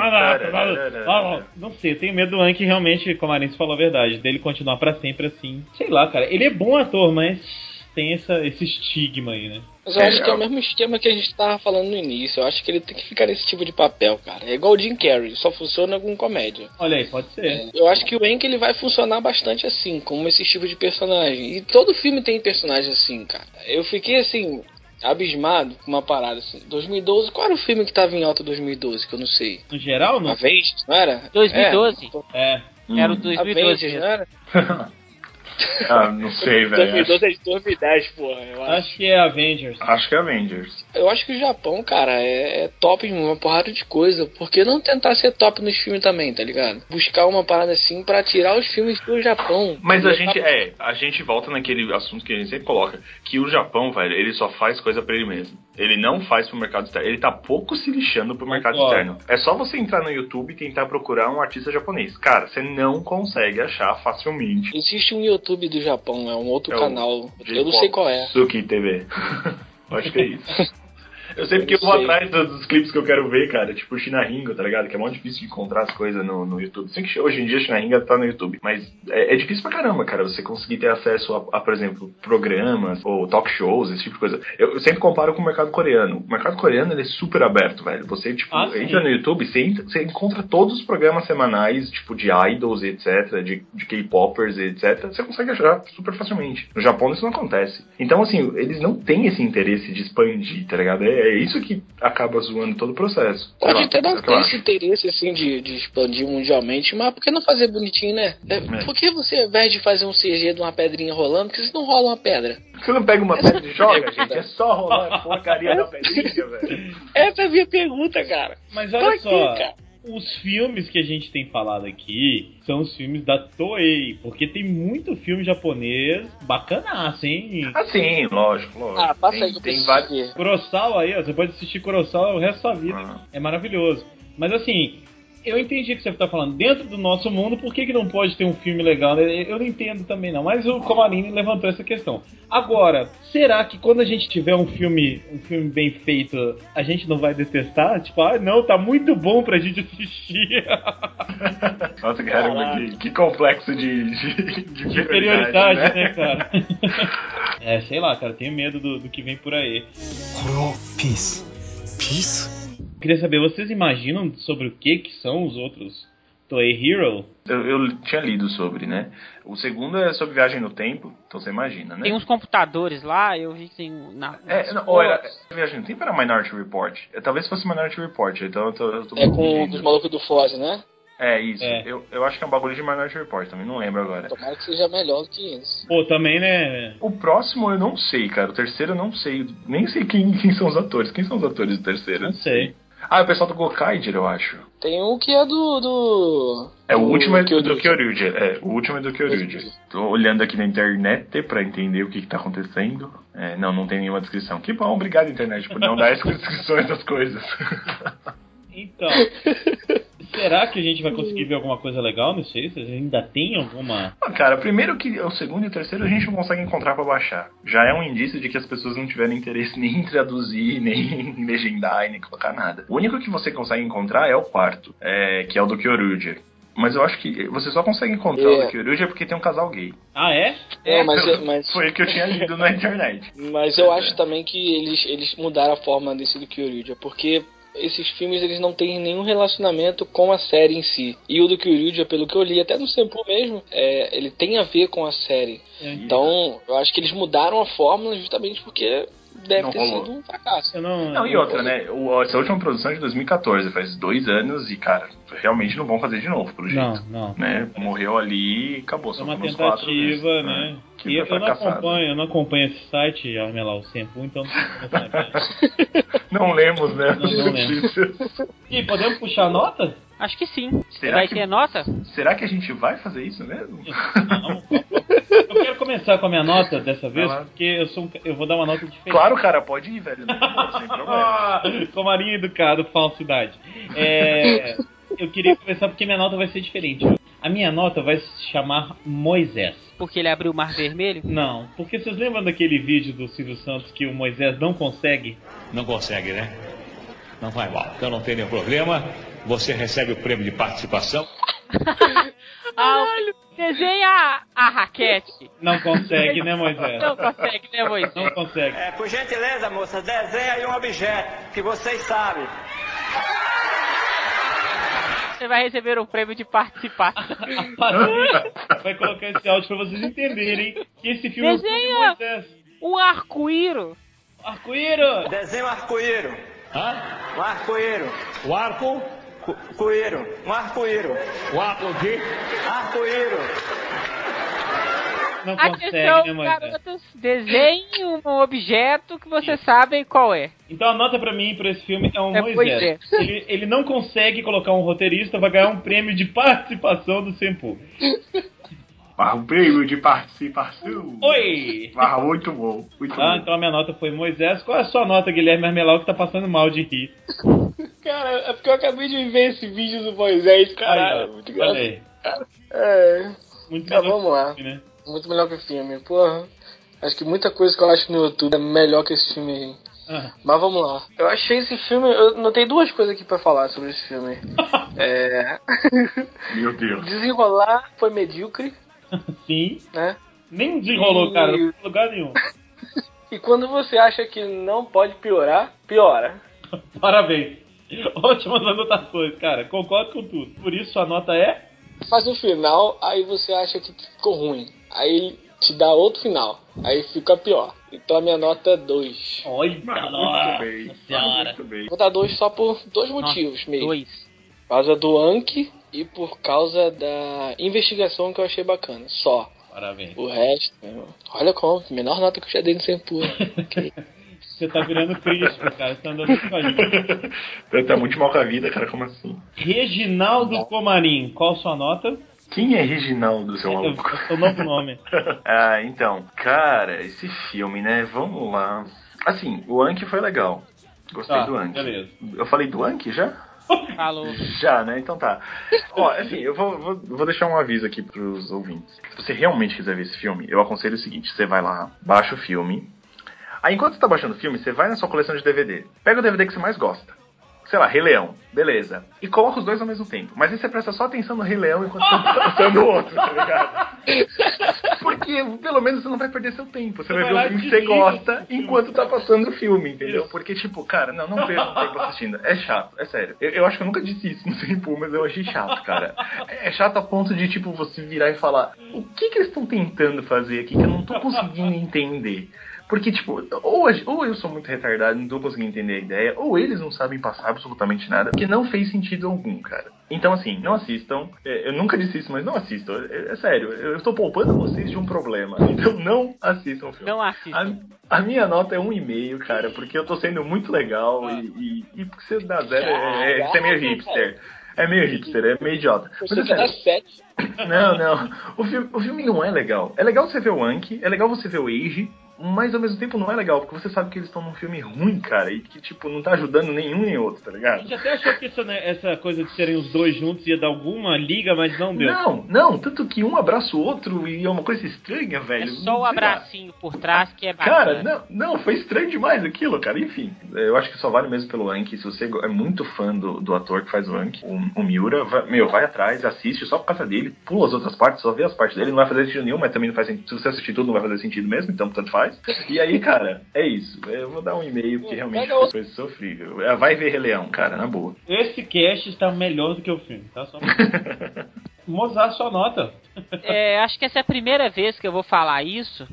Não sei, eu tenho medo do Anki realmente, como a Arense falou a verdade, dele continuar pra sempre assim. Sei lá, cara. Ele é bom ator, mas tem essa, esse estigma aí, né? Mas eu acho É, que é o eu- mesmo esquema que a gente tava falando no início. Eu acho que ele tem que ficar nesse tipo de papel, cara. É igual o Jim Carrey, só funciona com comédia. Olha aí, pode ser. Eu acho que o Hank ele vai funcionar bastante assim, como esse tipo de personagem. E todo filme tem personagem assim, cara. Eu fiquei assim, abismado com uma parada assim. 2012, qual era o filme que tava em alta em 2012, que eu não sei? No geral, não. Avengers, não era? 2012. É. Era o Hum. 2012 Avengers, mesmo. não era? Ah, não sei, velho. 2012 é de 2010, porra, eu acho. Acho que é Avengers. Acho que é Avengers. Eu acho que o Japão, cara, é, é top em uma porrada de coisa. Por que não tentar ser top nos filmes também, tá ligado? Buscar uma parada assim pra tirar os filmes do Japão. Mas a gente, é, a gente volta naquele assunto que a gente sempre coloca, que o Japão, velho, ele só faz coisa pra ele mesmo. Ele não faz pro mercado externo. Ele tá pouco se lixando pro mercado Concordo. externo. É só você entrar no YouTube e tentar procurar um artista japonês. Cara, você não consegue achar facilmente. Existe um YouTube do Japão, é um outro É canal. Eu não sei qual é. Suki TV. Acho que é isso. Eu sei porque eu vou atrás dos, dos clipes que eu quero ver, cara. Tipo China Ringo, tá ligado? Que é muito difícil de encontrar as coisas no, no YouTube. Sei que hoje em dia China Ringa tá no YouTube. Mas é, é difícil pra caramba, cara. Você conseguir ter acesso a, a, por exemplo, programas ou talk shows, esse tipo de coisa. Eu, eu sempre comparo com o mercado coreano. O mercado coreano ele é super aberto, velho. Você, tipo, Ah, entra no YouTube, você, entra- você encontra todos os programas semanais, tipo, de idols, etc., de, de K-popers, etc. Você consegue achar super facilmente. No Japão isso não acontece. Então, assim, eles não têm esse interesse de expandir, tá ligado? É, é isso que acaba zoando todo o processo. Pode até é não ter esse interesse assim de, de expandir mundialmente, mas por que não fazer bonitinho, né? É, Por que você, ao invés de fazer um CG de uma pedrinha rolando, por que você não rola uma pedra? Você não pega uma pedra e joga, gente? É só rolar a porcaria da pedrinha, velho. Essa é a minha pergunta, cara. Mas Pra olha quê, só, cara? Os filmes que a gente tem falado aqui são os filmes da Toei, porque tem muito filme japonês bacanaço, hein? Assim, lógico, lógico. Ah, passa tem, aí tem vários. Kurosawa aí, ó, você pode assistir Kurosawa o resto da sua vida. Ah. É maravilhoso. Mas assim, eu entendi o que você está falando. Dentro do nosso mundo, por que, que não pode ter um filme legal? Eu não entendo também, não. Mas o Comarini levantou essa questão. Agora, será que quando a gente tiver um filme, um filme bem feito, a gente não vai detestar? Tipo, ah, não, tá muito bom pra gente assistir. Nossa, que, que, complexo de, de, de, de prioridade, né? né, cara? é, sei lá, cara, tenho medo do, do que vem por aí. Peace. Peace? Queria saber, vocês imaginam sobre o que que são os outros Toei Hero? Eu, eu tinha lido sobre, né? O segundo é sobre viagem no tempo, então você imagina, né? Tem uns computadores lá, eu vi que tem na. É, não, ou era, fotos. viagem no tempo era Minority Report. É, talvez fosse Minority Report, então eu tô, eu tô É com os malucos do Foz, né? É, isso. É. Eu, eu acho que é um bagulho de Minority Report também, não lembro agora. Tomara que seja melhor do que eles. Pô, também, né? O próximo eu não sei, cara. O terceiro eu não sei. Nem sei quem, quem são os atores. Quem são os atores do terceiro? Não sei. Ah, é o pessoal do Gokaiger, eu acho. Tem um que é do. do É, o do último é do Kyoryuger. Kyoryuger. É, o último é do Kyoryuger. Tô olhando aqui na internet pra entender o que, que tá acontecendo. É, não, não tem nenhuma descrição. Que bom, obrigado, internet, por não dar as descrições das coisas. Então, será que a gente vai conseguir ver alguma coisa legal nisso aí? Vocês ainda tem alguma... Ah, Cara, primeiro que o segundo e o terceiro a gente não consegue encontrar pra baixar. Já é um indício de que as pessoas não tiveram interesse nem em traduzir, nem em legendar, e nem colocar nada. O único que você consegue encontrar é o quarto, é, que é o do Kyoryuger. Mas eu acho que você só consegue encontrar o É. do Kyoryuger porque tem um casal gay. Ah, é? É, mas, mas, Foi o que eu tinha lido na internet. mas eu acho também que eles, eles mudaram a forma desse do Kyoryuger, porque esses filmes eles não têm nenhum relacionamento com a série em si. E o do Kyoryuger, pelo que eu li, até no Senpu mesmo, é, ele tem a ver com a série. Então, eu acho que eles mudaram a fórmula justamente porque deve Não ter rolou. sido um fracasso. Eu não... Não, e outra, né? O, essa última produção é de 2014, faz dois anos, e, cara, realmente não vão fazer de novo, pelo jeito. Não, não. Né? Morreu ali e acabou. É uma quatro tentativa, mesmo, né? Que E eu, eu não fracassado. acompanho, eu não acompanho esse site, Armelar, o Sempu, então não tô sabendo. Não lemos, né? Não, não lembro. notícias. E podemos puxar a nota? Acho que sim. Será vai que- ter nota? Será que a gente vai fazer isso mesmo? Não, eu quero começar com a minha nota dessa vez, porque eu, sou um eu vou dar uma nota diferente. Claro, cara, pode ir, velho. Não, sem problema. Comarinho educado, falsidade. É, eu queria começar porque minha nota vai ser diferente. A minha nota vai se chamar Moisés. Porque ele abriu o Mar Vermelho? Não, porque vocês lembram daquele vídeo do Silvio Santos que o Moisés não consegue? Não consegue, né? Não vai mal. Então não tem nenhum problema. Você recebe o prêmio de participação. Ah, desenha a, a raquete. Não consegue, né, Moisés? Não consegue, né, Moisés? Não consegue. É, por gentileza, moça, desenha aí um objeto que vocês sabem. Você vai receber o prêmio de Patrícia vai colocar esse áudio pra vocês entenderem que esse filme é um de Desenha Moisés. um arco-íro. Arco-íro! Desenha um arco-íro. Hã? Um arco-íro. O arco? Coíro. Um arco-íro. O arco o quê? Arco-íro. Não consegue, Atenção, né, Moisés? garotas. Desenhe um objeto que vocês sabem qual é. Então a nota pra mim pra esse filme é um É Moisés. Moisés. Ele, ele não consegue colocar um roteirista, vai ganhar um prêmio de participação do Sempu. Um prêmio de participação. Oi! Barra muito bom. Muito Ah, bom. então a minha nota foi Moisés. Qual é a sua nota, Guilherme Armelau, que tá passando mal de rir? Cara, é porque eu acabei de ver esse vídeo do Moisés, caralho. Aí, ó, muito engraçado. É, Muito Tá, vamos lá. filme, né? Muito melhor que o filme. Porra, acho que muita coisa que eu acho no YouTube é melhor que esse filme aí. Ah, Mas vamos lá. Eu achei esse filme. Eu notei duas coisas aqui pra falar sobre esse filme. é. Meu Deus. Desenrolar foi medíocre, sim. né? Nem desenrolou, E- cara. Não em lugar nenhum. E quando você acha que não pode piorar, piora. Parabéns. Ótimas anotações, cara. Concordo com tudo. Por isso, sua nota é... Faz um final, aí você acha que ficou ruim. Aí te dá outro final. Aí fica pior. Então a minha nota é 2. Olha, Mas nossa muito bem. senhora. Muito bem. Vou dar 2 só por dois motivos mesmo. Dois. Por causa do Anki e por causa da investigação que eu achei bacana. Só. Parabéns. O resto, meu irmão, olha como, menor nota que eu já dei no Sempur. Você tá virando Cristo, cara. Você tá andando com a gente. Tá muito mal com a vida, cara. Como assim? Reginaldo Comarim, qual sua nota? Quem é Reginaldo, seu o maluco? é o novo nome. ah, então. Cara, esse filme, né? Vamos lá. Assim, o Anki foi legal. Gostei Tá, do Anki. beleza. Eu falei do Anki já? Falou. Já, né? Então tá. Ó, assim, eu vou, vou, vou deixar um aviso aqui pros ouvintes. Se você realmente quiser ver esse filme, eu aconselho o seguinte: você vai lá, baixa o filme. Aí enquanto você tá baixando o filme, você vai na sua coleção de DVD. Pega o DVD que você mais gosta. Sei lá, Rei Leão, beleza. E coloca os dois ao mesmo tempo. Mas aí você presta só atenção no Rei Leão enquanto você tá passando o outro, tá ligado? Porque pelo menos você não vai perder seu tempo. Você, vai vai ver o filme que você gosta enquanto tá passando o filme, entendeu? Isso. Porque, tipo, cara, não, não perca tempo assistindo. É chato, é sério. Eu, eu acho que eu nunca disse isso no Tempo, mas eu achei chato, cara. É chato a ponto de, tipo, você virar e falar: o que, que eles estão tentando fazer aqui que eu não tô conseguindo entender? Porque, tipo, ou, ou eu sou muito retardado não tô conseguindo entender a ideia, ou eles não sabem passar absolutamente nada, porque não fez sentido algum, cara. Então, assim, não assistam. É, Eu nunca disse isso, mas não assistam. É, é sério, eu estou poupando vocês de um problema. Então, não assistam o filme. Não assista. A, a minha nota é um e-mail, cara, porque eu tô sendo muito legal e, e, e porque você dá zero é, é, você é meio hipster. É meio hipster, é meio idiota. Mas Você é sério. sete. Não, não. O filme, o filme não é legal. É legal você ver o Anki, é legal você ver o Age, mas ao mesmo tempo não é legal, porque você sabe que eles estão num filme ruim, cara, e que, tipo, não tá ajudando nenhum nem outro, tá A ligado? gente até achou que essa, né, essa coisa de serem os dois juntos ia dar alguma liga, mas não deu. Não, não, tanto que um abraça o outro e é uma coisa estranha, velho. É só o lá. abracinho por trás que é bacana. Cara, não, não, foi estranho demais aquilo, cara. Enfim, eu acho que só vale mesmo pelo Anki. Se você é muito fã do, do ator que faz o Anki, o, o Miura, vai, meu, vai atrás, assiste só por causa dele, pula as outras partes, só vê as partes dele, não vai fazer sentido nenhum, mas também não faz sentido. Se você assistir tudo, não vai fazer sentido mesmo, então tanto faz. E aí, cara, é isso. Eu vou dar um e-mail, porque realmente Pega outro. foi sofrível. É, Vai ver Rei Leão, cara, na boa. Esse cast está melhor do que o filme, tá? Só... Mozart, sua nota. É, acho que essa é a primeira vez que eu vou falar isso.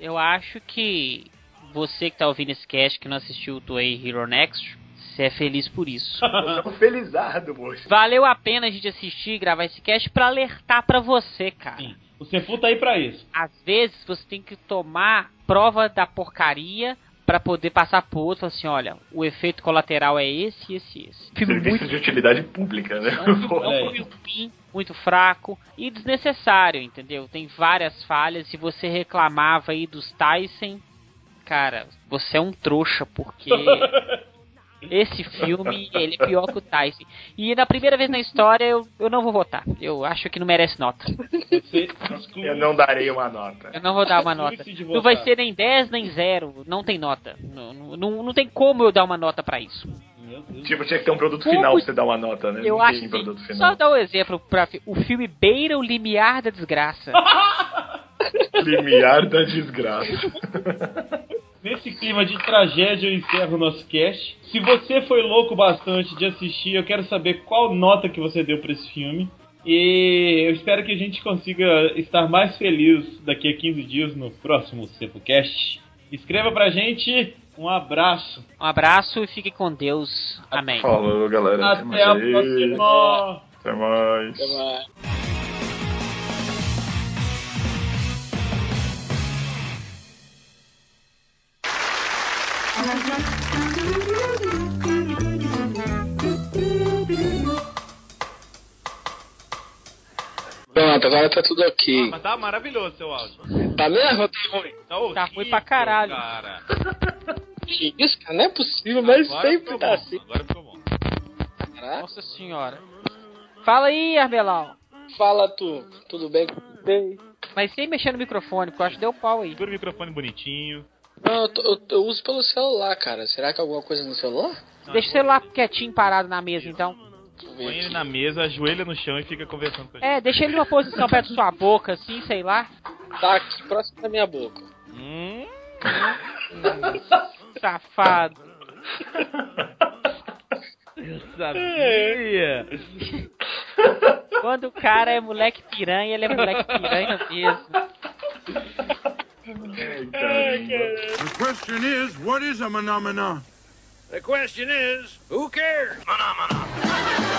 Eu acho que você que tá ouvindo esse cast que não assistiu o Toei Hero Next, você é feliz por isso. Eu tô felizado, moço. Valeu a pena a gente assistir e gravar esse cast pra alertar pra você, cara. Sim. O Cefu tá aí pra isso. Às vezes você tem que tomar prova da porcaria pra poder passar pro outro, assim, olha, o efeito colateral é esse, esse, e esse. Filme Serviço muito de utilidade pública, né? É um filme, muito fraco e desnecessário, entendeu? Tem várias falhas. Se você reclamava aí dos Tyson, cara, você é um trouxa, porque esse filme ele é pior que o Tyson. E na primeira vez na história eu, eu não vou votar. Eu acho que não merece nota. Eu não darei uma nota. Eu não vou dar uma nota. Não vai ser nem 10 nem 0. Não tem nota. Não, não, não, tem como eu dar uma nota pra isso. Tipo, tinha que ter um produto Como- final pra você dar uma nota, né? Eu não acho tem que. produto Só final. dar um exemplo pra o filme beira o limiar da desgraça. Limiar da desgraça. Nesse clima de tragédia eu encerro o nosso cast. Se você foi louco bastante de assistir, eu quero saber qual nota que você deu pra esse filme. E eu espero que a gente consiga estar mais feliz daqui a 15 dias no próximo CepoCast. Escreva pra gente. Um abraço. Um abraço e fique com Deus. Amém. Falou, galera. Até a próxima. Até mais. Até mais. Pronto, agora tá tudo ok. Mas tá maravilhoso seu áudio. Tá mesmo? Tá ruim. Tá, horrível, Tá ruim pra caralho. Cara. Que isso, cara? Não é possível, mas Agora sempre tá bom, assim. Agora ficou bom. Caraca. Nossa senhora. Fala aí, Arbelau. Fala tu, tudo bem? Bem. Mas sem mexer no microfone, porque eu acho que deu pau aí. Segura o microfone bonitinho. Não, eu, tô- eu- eu uso pelo celular, cara. Será que é alguma coisa no celular? Deixa o celular quietinho parado na mesa, então. Põe ele na mesa, ajoelha no chão e fica conversando com a gente. É, deixa ele numa posição perto da sua boca, assim, sei lá. Tá aqui próximo da minha boca. Hum, Safado. eu sabia. Quando o cara é moleque piranha, ele é moleque piranha mesmo. The question is, what is a phenomena? The question is, who cares? Mana.